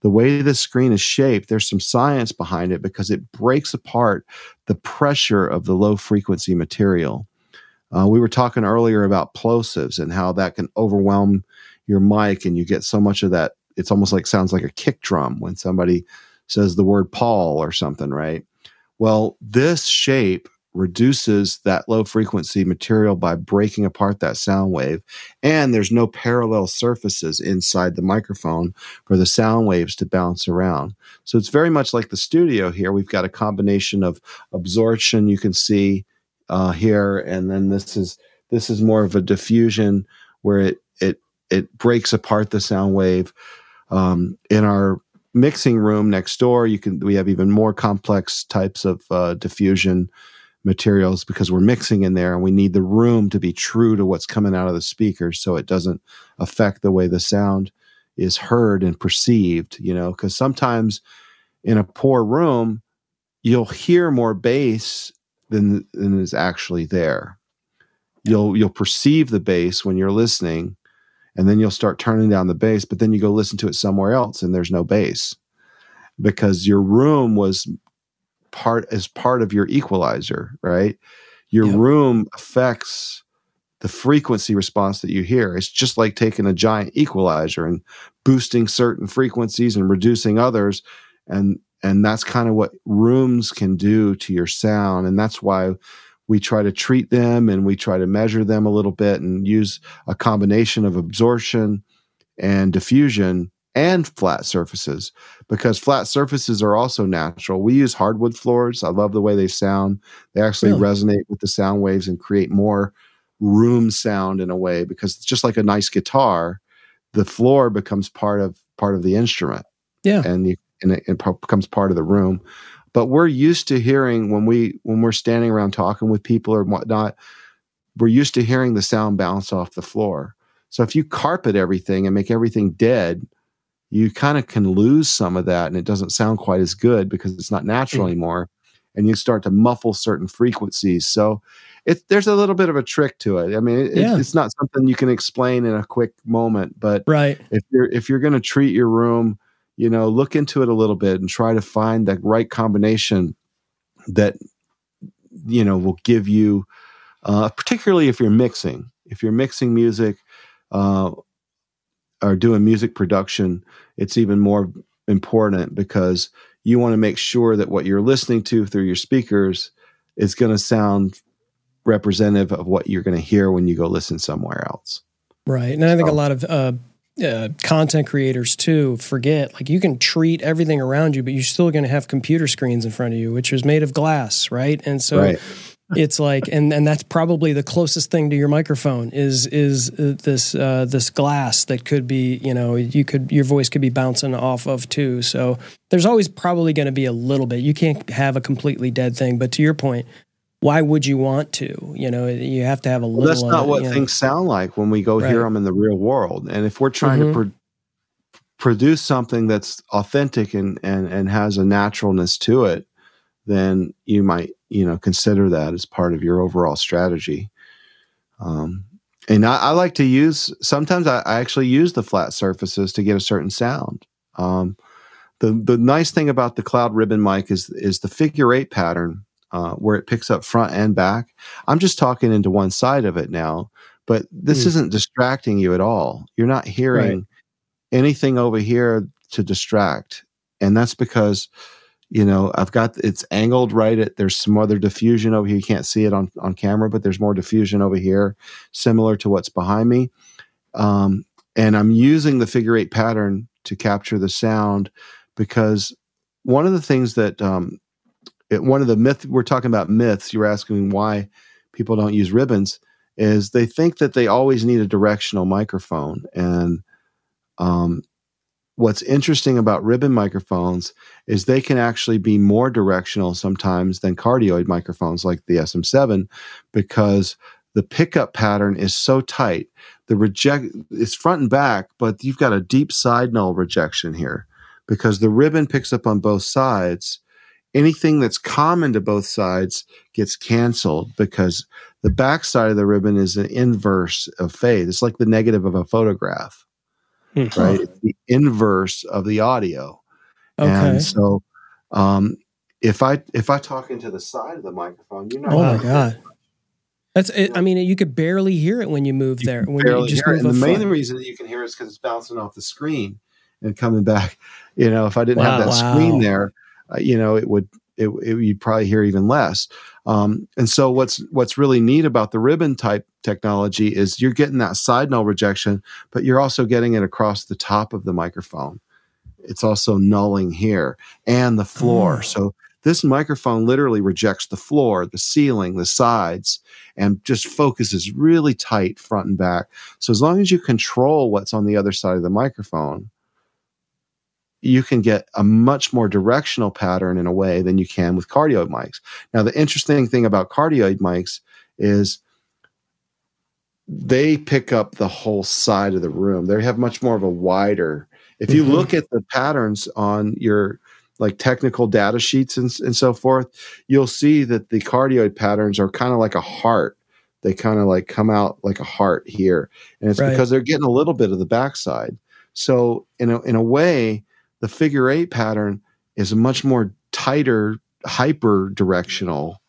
the way the screen is shaped, there's some science behind it because it breaks apart the pressure of the low frequency material. Uh, we were talking earlier about plosives and how that can overwhelm your mic, and you get so much of that. It's almost like sounds like a kick drum when somebody says the word Paul or something, right? Well, this shape reduces that low frequency material by breaking apart that sound wave. And there's no parallel surfaces inside the microphone for the sound waves to bounce around. So it's very much like the studio here. We've got a combination of absorption you can see uh, here, and then this is this is more of a diffusion where it it it breaks apart the sound wave. Um, in our mixing room next door, you can we have even more complex types of uh, diffusion materials because we're mixing in there and we need the room to be true to what's coming out of the speakers so it doesn't affect the way the sound is heard and perceived, you know, because sometimes in a poor room, you'll hear more bass than, than is actually there. You'll you'll perceive the bass when you're listening, and then you'll start turning down the bass, but then you go listen to it somewhere else and there's no bass because your room was part as part of your equalizer, right? Your yep. room affects the frequency response that you hear. It's just like taking a giant equalizer and boosting certain frequencies and reducing others. And and that's kind of what rooms can do to your sound. And that's why we try to treat them and we try to measure them a little bit and use a combination of absorption and diffusion and flat surfaces because flat surfaces are also natural. We use hardwood floors. I love the way they sound. They actually really? resonate with the sound waves and create more room sound in a way because it's just like a nice guitar. The floor becomes part of part of the instrument. Yeah. And you and it, it becomes part of the room. But we're used to hearing when we when we're standing around talking with people or whatnot, we're used to hearing the sound bounce off the floor. So if you carpet everything and make everything dead, you kind of can lose some of that and it doesn't sound quite as good because it's not natural mm. anymore and you start to muffle certain frequencies so it, there's a little bit of a trick to it i mean it, yeah. it's not something you can explain in a quick moment but right if you're if you're going to treat your room you know look into it a little bit and try to find the right combination that you know will give you uh, particularly if you're mixing if you're mixing music uh, are doing music production, it's even more important because you want to make sure that what you're listening to through your speakers is going to sound representative of what you're going to hear when you go listen somewhere else. Right. And I think a lot of uh, uh, content creators too forget like you can treat everything around you, but you're still going to have computer screens in front of you, which is made of glass, right? And so right it's like and and that's probably the closest thing to your microphone is is uh, this uh, this glass that could be you know you could your voice could be bouncing off of too so there's always probably going to be a little bit you can't have a completely dead thing but to your point why would you want to you know you have to have a little well, that's not what things know. sound like when we go right. hear them in the real world and if we're trying mm-hmm. to pro- produce something that's authentic and and and has a naturalness to it then you might you know consider that as part of your overall strategy. Um, and I, I, like to use sometimes I, I, actually use the flat surfaces to get a certain sound. Um, the the nice thing about the cloud ribbon mic is is the figure eight pattern uh, where it picks up front and back. I'm just talking into one side of it now but this mm. isn't distracting you at all. You're not hearing right. anything over here to distract. And that's because you know, I've got it's angled right at there's some other diffusion over here. You can't see it on, on camera, but there's more diffusion over here, similar to what's behind me. Um, and I'm using the figure eight pattern to capture the sound because one of the things that um, it, one of the myth we're talking about myths. You're asking why people don't use ribbons is they think that they always need a directional microphone and um, what's interesting about ribbon microphones is they can actually be more directional sometimes than cardioid microphones like the SM7 because the pickup pattern is so tight. The reject it's front and back, but you've got a deep side null rejection here because the ribbon picks up on both sides. Anything that's common to both sides gets canceled because the back side of the ribbon is an inverse of phase. It's like the negative of a photograph mm-hmm. right? It's the inverse of the audio. Okay. And so um, if I if I talk into the side of the microphone, you know. Oh my god. That's it. I mean, you could barely hear it when you move you there. When you just move And the main reason that you can hear it is because it's bouncing off the screen and coming back. You know, if I didn't wow, have that wow. screen there, uh, you know, it would it, it, you'd probably hear even less. Um, and so what's what's really neat about the ribbon type technology is you're getting that side null rejection, but you're also getting it across the top of the microphone. It's also nulling here and the floor. Mm. So this microphone literally rejects the floor, the ceiling, the sides, and just focuses really tight front and back. So as long as you control what's on the other side of the microphone, you can get a much more directional pattern in a way than you can with cardioid mics. Now, the interesting thing about cardioid mics is they pick up the whole side of the room. They have much more of a wider. If you mm-hmm. look at the patterns on your like technical data sheets and, and so forth, you'll see that the cardioid patterns are kind of like a heart. They kind of like come out like a heart here, and it's right. because they're getting a little bit of the backside. So in a in a way, the figure eight pattern is much more tighter, hyper directional.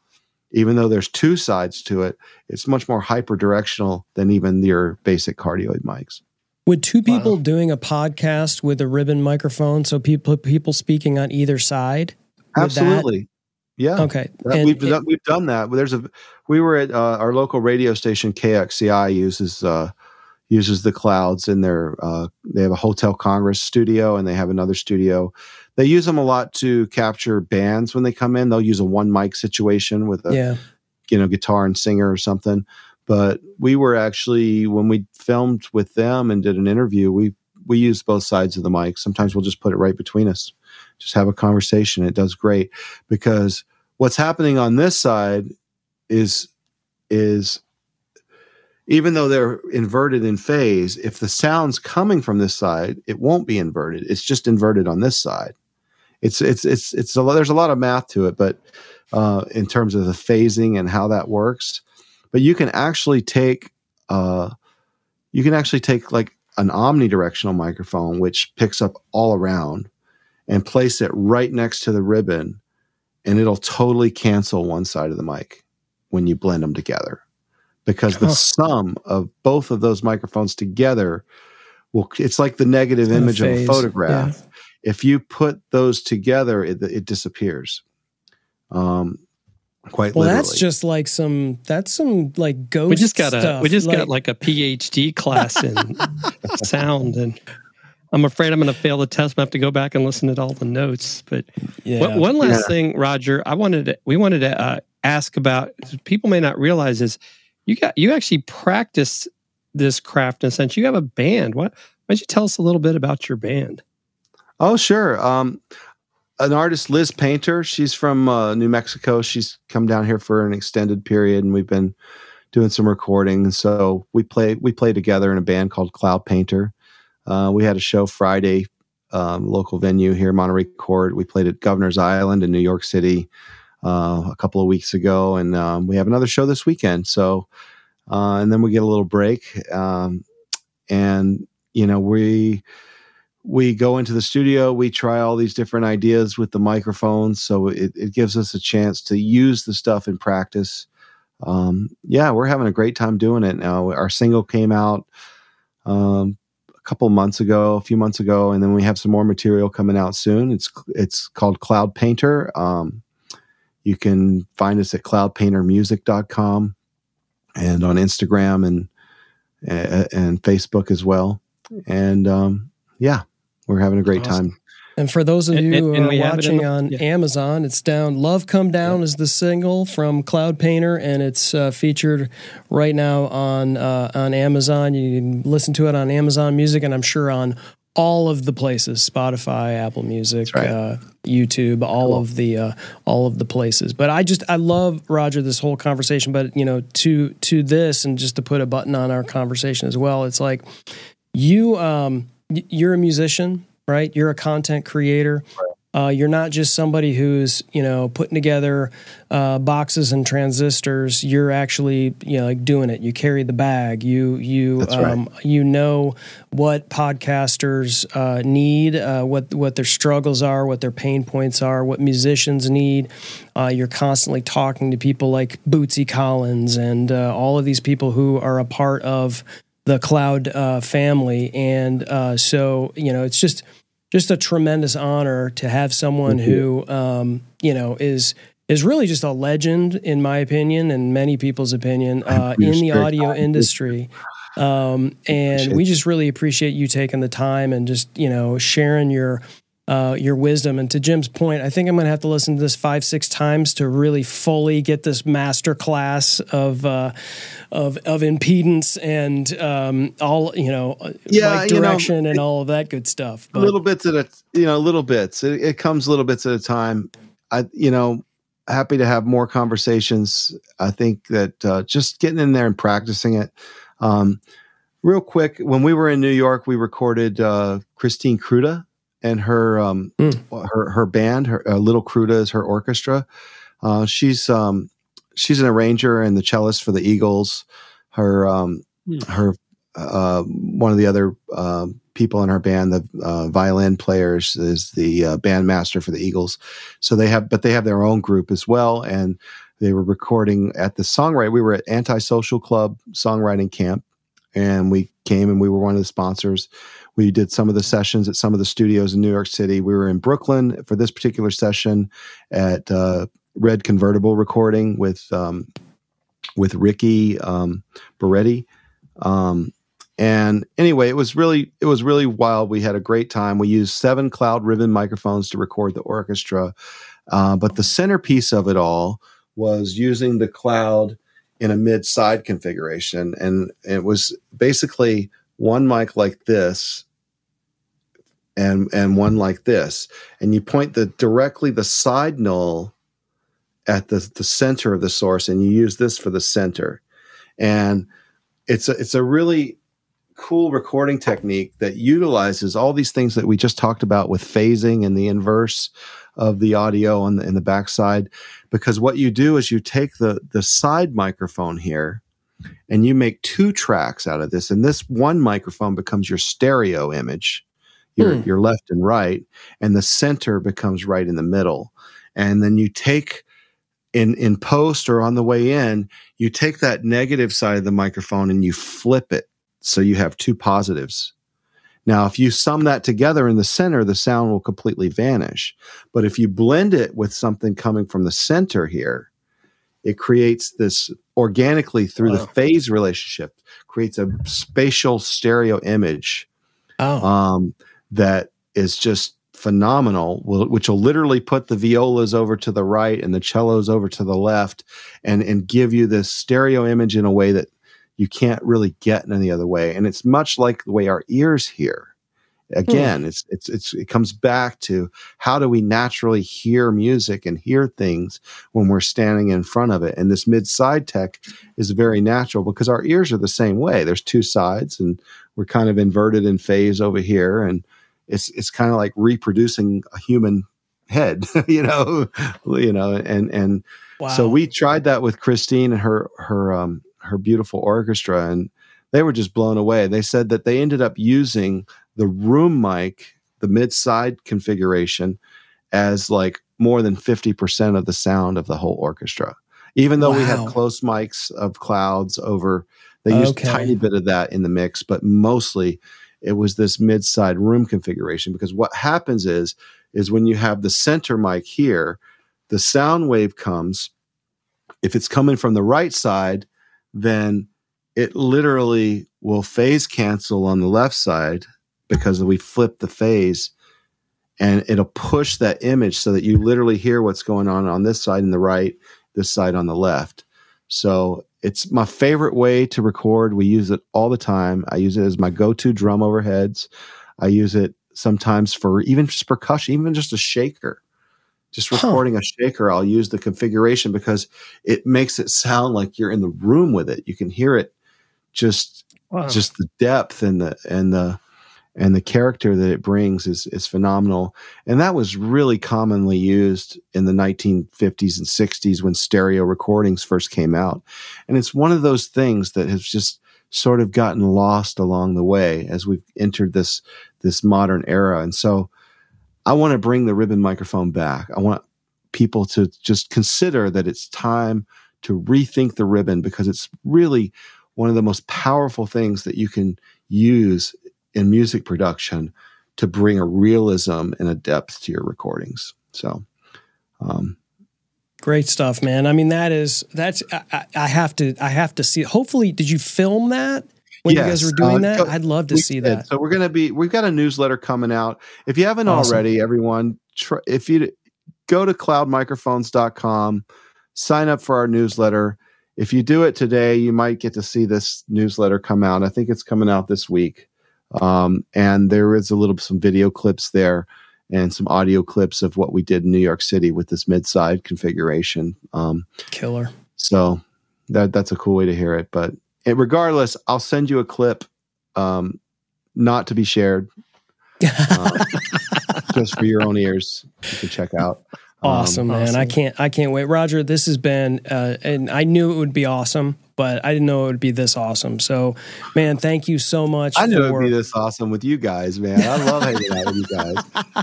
Even though there's two sides to it, it's much more hyper directional than even your basic cardioid mics. Would two people wow. doing a podcast with a ribbon microphone, so people people speaking on either side? Absolutely. That, yeah. Okay. That, and, we've, done, we've done that. There's a we were at uh, our local radio station KXCI uses uh, uses the clouds in their uh, they have a hotel congress studio and they have another studio. They use them a lot to capture bands when they come in. They'll use a one mic situation with a yeah. you know guitar and singer or something. But we were actually when we filmed with them and did an interview we we use both sides of the mic. Sometimes we'll just put it right between us. Just have a conversation. It does great because what's happening on this side is is even though they're inverted in phase, if the sound's coming from this side, it won't be inverted. It's just inverted on this side. It's it's it's it's a, there's a lot of math to it, but uh, in terms of the phasing and how that works, but you can actually take uh, you can actually take like an omnidirectional microphone, which picks up all around, and place it right next to the ribbon, and it'll totally cancel one side of the mic when you blend them together because the sum of both of those microphones together will it's like the negative image of a photograph yeah. if you put those together it, it disappears um quite well literally. that's just like some that's some like ghost we just got a we just like, got like a phd class in sound and i'm afraid i'm going to fail the test i have to go back and listen to all the notes but yeah. one last yeah. thing rodger i wanted to we wanted to uh, ask about people may not realize is you got you actually practice this craft in a sense. You have a band. What? Why don't you tell us a little bit about your band? Oh, sure. Um, an artist, Liz Painter. She's from uh, New Mexico. She's come down here for an extended period, and we've been doing some recording. So we play we play together in a band called Cloud Painter. Uh, we had a show Friday, um, local venue here, Monterey Court. We played at Governor's Island in New York City uh, a couple of weeks ago, and um, we have another show this weekend. So, uh, and then we get a little break, um, and you know we we go into the studio, we try all these different ideas with the microphones, so it, it gives us a chance to use the stuff in practice. Um, yeah, we're having a great time doing it now. Our single came out um, a couple months ago, a few months ago, and then we have some more material coming out soon. It's it's called Cloud Painter. Um, you can find us at cloudpaintermusic.com and on Instagram and and Facebook as well. And um, yeah, we're having a great awesome. time. And for those of you and, and, who are watching the, on yeah. Amazon, it's down. Love Come Down yeah. is the single from Cloud Painter, and it's uh, featured right now on uh, on Amazon. You can listen to it on Amazon Music, and I'm sure on all of the places Spotify, Apple Music, right. uh, YouTube, all cool. of the uh, all of the places. But I just I love Rodger this whole conversation. But you know to to this and just to put a button on our conversation as well. It's like you um, you're a musician right? You're a content creator. Uh, you're not just somebody who's you know putting together uh, boxes and transistors. You're actually you know like doing it. You carry the bag. You you um, right. you know what podcasters uh, need, uh, what what their struggles are, what their pain points are, what musicians need. Uh, you're constantly talking to people like Bootsy Collins and uh, all of these people who are a part of the cloud family. And so you know it's just just a tremendous honor to have someone who um, you know is is really just a legend in my opinion and many people's opinion uh, in the audio industry. Um, and we just really appreciate you taking the time and just you know sharing your uh, your wisdom. And to Jim's point, I think I'm going to have to listen to this five, six times to really fully get this master class of uh, of of impedance and um, all you know, uh, yeah, direction you know, and all of that good stuff. But, little bits at a you know, little bits. It, it comes little bits at a time. I you know, happy to have more conversations. I think that uh, just getting in there and practicing it. Um, real quick, when we were in New York, we recorded uh, Christine Kruta and her um, mm. her her band, her uh, Little Kruta is her orchestra. Uh, she's um, she's an arranger and the cellist for the Eagles. Her um, mm. her uh, one of the other uh, people in her band, the uh, violin players, is the uh, bandmaster for the Eagles. So they have, but they have their own group as well, and they were recording at the songwriter. We were at Antisocial Club songwriting camp, and we came and we were one of the sponsors we did some of the sessions at some of the studios in New York City. We were in Brooklyn for this particular session at uh, Red Convertible Recording with um, with Ricky um. Um, and anyway, it was really it was really wild. We had a great time. We used seven cloud ribbon microphones to record the orchestra, uh, but the centerpiece of it all was using the cloud in a mid side configuration, and it was basically one mic like this and and one like this. And you point the directly the side null at the the center of the source and you use this for the center. And it's a it's a really cool recording technique that utilizes all these things that we just talked about with phasing and the inverse of the audio on the in the backside because what you do is you take the the side microphone here and you make two tracks out of this and this one microphone becomes your stereo image your, hmm. your left and right, and the center becomes right in the middle. And then you take in in post or on the way in, you take that negative side of the microphone and you flip it so you have two positives. Now, if you sum that together in the center, the sound will completely vanish. But if you blend it with something coming from the center here, it creates this organically through wow. the phase relationship, creates a spatial stereo image. Oh. Um, that is just phenomenal, which will literally put the violas over to the right and the cellos over to the left and, and give you this stereo image in a way that you can't really get in any other way. And it's much like the way our ears hear. Again, it's, it's, it's, it comes back to how do we naturally hear music and hear things when we're standing in front of it? And this mid side tech is very natural because our ears are the same way. There's two sides and we're kind of inverted in phase over here. And, it's it's kind of like reproducing a human head, you know, you know, and and wow. so we tried that with Christine and her her um her beautiful orchestra, and they were just blown away. They said that they ended up using the room mic, the mid side configuration, as like more than fifty percent of the sound of the whole orchestra. Even though wow. we had close mics of clouds over, they used okay. a tiny bit of that in the mix, but mostly it was this mid-side room configuration because what happens is is when you have the center mic here, the sound wave comes. If it's coming from the right side, then it literally will phase cancel on the left side because we flip the phase and it'll push that image so that you literally hear what's going on on this side and the right, this side on the left. So it's my favorite way to record. We use it all the time. I use it as my go-to drum overheads. I use it sometimes for even just percussion, even just a shaker. Just recording huh. a shaker, I'll use the configuration because it makes it sound like you're in the room with it. You can hear it just wow. just the depth and the and the and the character that it brings is is phenomenal. And that was really commonly used in the 1950s and 60s when stereo recordings first came out. And it's one of those things that has just sort of gotten lost along the way as we've entered this this modern era. And so I want to bring the ribbon microphone back. I want people to just consider that it's time to rethink the ribbon because it's really one of the most powerful things that you can use in music production to bring a realism and a depth to your recordings. So, um, great stuff, man. I mean, that is that's I, I, have to I have to see. Hopefully, did you film that? When yes. you guys were doing uh, that, I'd love to see did. that. So we're gonna be we've got a newsletter coming out. If you haven't awesome. already, everyone, try, if you go to cloudmicrophones.com, sign up for our newsletter. If you do it today, you might get to see this newsletter come out. I think it's coming out this week. Um, and there is a little some video clips there and some audio clips of what we did in New York City with this mid-side configuration. Um, Killer. So that that's a cool way to hear it. But it, regardless, I'll send you a clip, um, not to be shared, um, just for your own ears. You can check out. Awesome, um, man! Awesome. I can't, I can't wait, Rodger. This has been, uh, and I knew it would be awesome but I didn't know it would be this awesome. So, man, thank you so much. I knew for... it'd be this awesome with you guys, man. I love hanging out with you guys.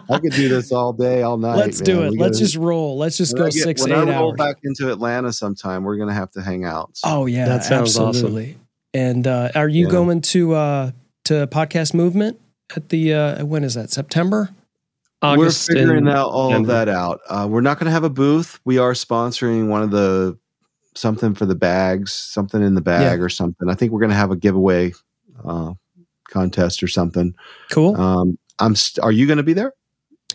I could do this all day, all night. Let's man. do it. We Let's gotta... just roll. Let's just when go get, six, when eight I roll hours. back into Atlanta sometime, we're gonna have to hang out. So. Oh yeah, that sounds absolutely. awesome. And uh, are you yeah. going to uh, to podcast movement at the uh, when is that September? August we're figuring out all Denver. of that out. Uh, we're not going to have a booth. We are sponsoring one of the something for the bags, something in the bag yeah. or something. I think we're going to have a giveaway uh, contest or something. Cool. Um, I'm. St- are you going to be there?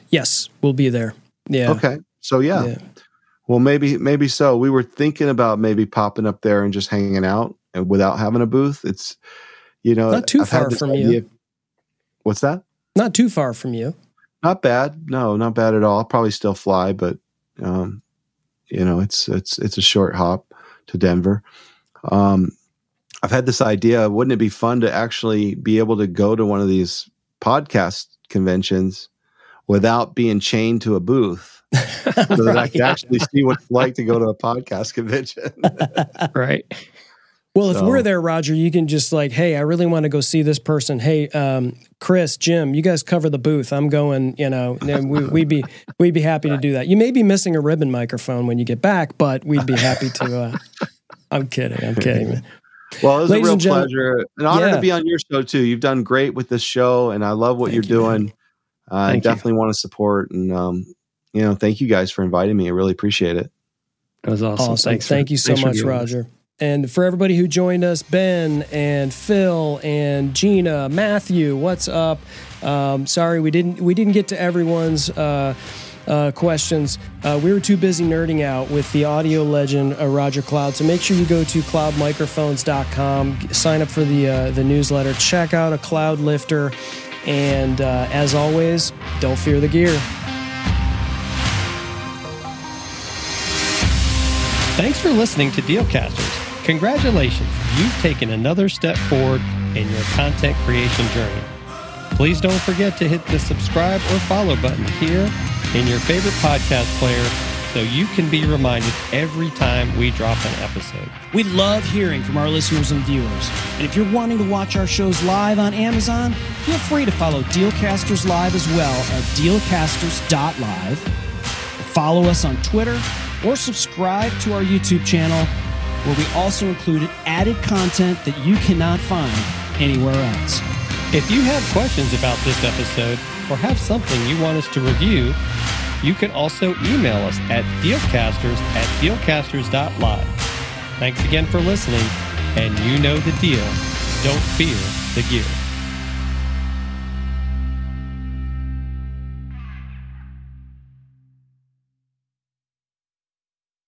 Yes, we'll be there. Yeah. Okay. So yeah. yeah. Well, maybe maybe so. We were thinking about maybe popping up there and just hanging out and without having a booth. It's you know not too I've far from idea. you. What's that? Not too far from you. Not bad. No, not bad at all. I'll probably still fly, but um, you know, it's it's it's a short hop to Denver. Um, I've had this idea. Wouldn't it be fun to actually be able to go to one of these podcast conventions without being chained to a booth? so that I can actually see what it's like to go to a podcast convention. right. Well, if we're there, Rodger, you can just like, hey, I really want to go see this person. Hey, um, Chris, Jim, you guys cover the booth. I'm going. You know, and we, would be we'd be happy to do that. You may be missing a ribbon microphone when you get back, but we'd be happy to. Uh, I'm kidding. I'm kidding, man. Well, it was Ladies a real pleasure, an honor yeah. to be on your show too. You've done great with this show, and I love what thank you're you, doing. Uh, I definitely you. want to support, and um, you know, thank you guys for inviting me. I really appreciate it. That was awesome. awesome. Thanks thank for, you so much, Rodger. And for everybody who joined us, Ben and Phil and Gina, Matthew, what's up? Um, sorry we didn't we didn't get to everyone's uh, uh, questions. Uh, we were too busy nerding out with the audio legend uh, Rodger Cloud. So make sure you go to cloudmicrophones.com, sign up for the uh, the newsletter, check out a Cloudlifter, and uh, as always, don't fear the gear. Thanks for listening to Dealcasters. Congratulations, you've taken another step forward in your content creation journey. Please don't forget to hit the subscribe or follow button here in your favorite podcast player so you can be reminded every time we drop an episode. We love hearing from our listeners and viewers. And if you're wanting to watch our shows live on Amazon, feel free to follow Dealcasters Live as well at dealcasters.live. Follow us on Twitter or subscribe to our YouTube channel where we also included added content that you cannot find anywhere else. If you have questions about this episode or have something you want us to review, you can also email us at dealcasters at dealcasters.live. Thanks again for listening, and you know the deal. Don't fear the gear.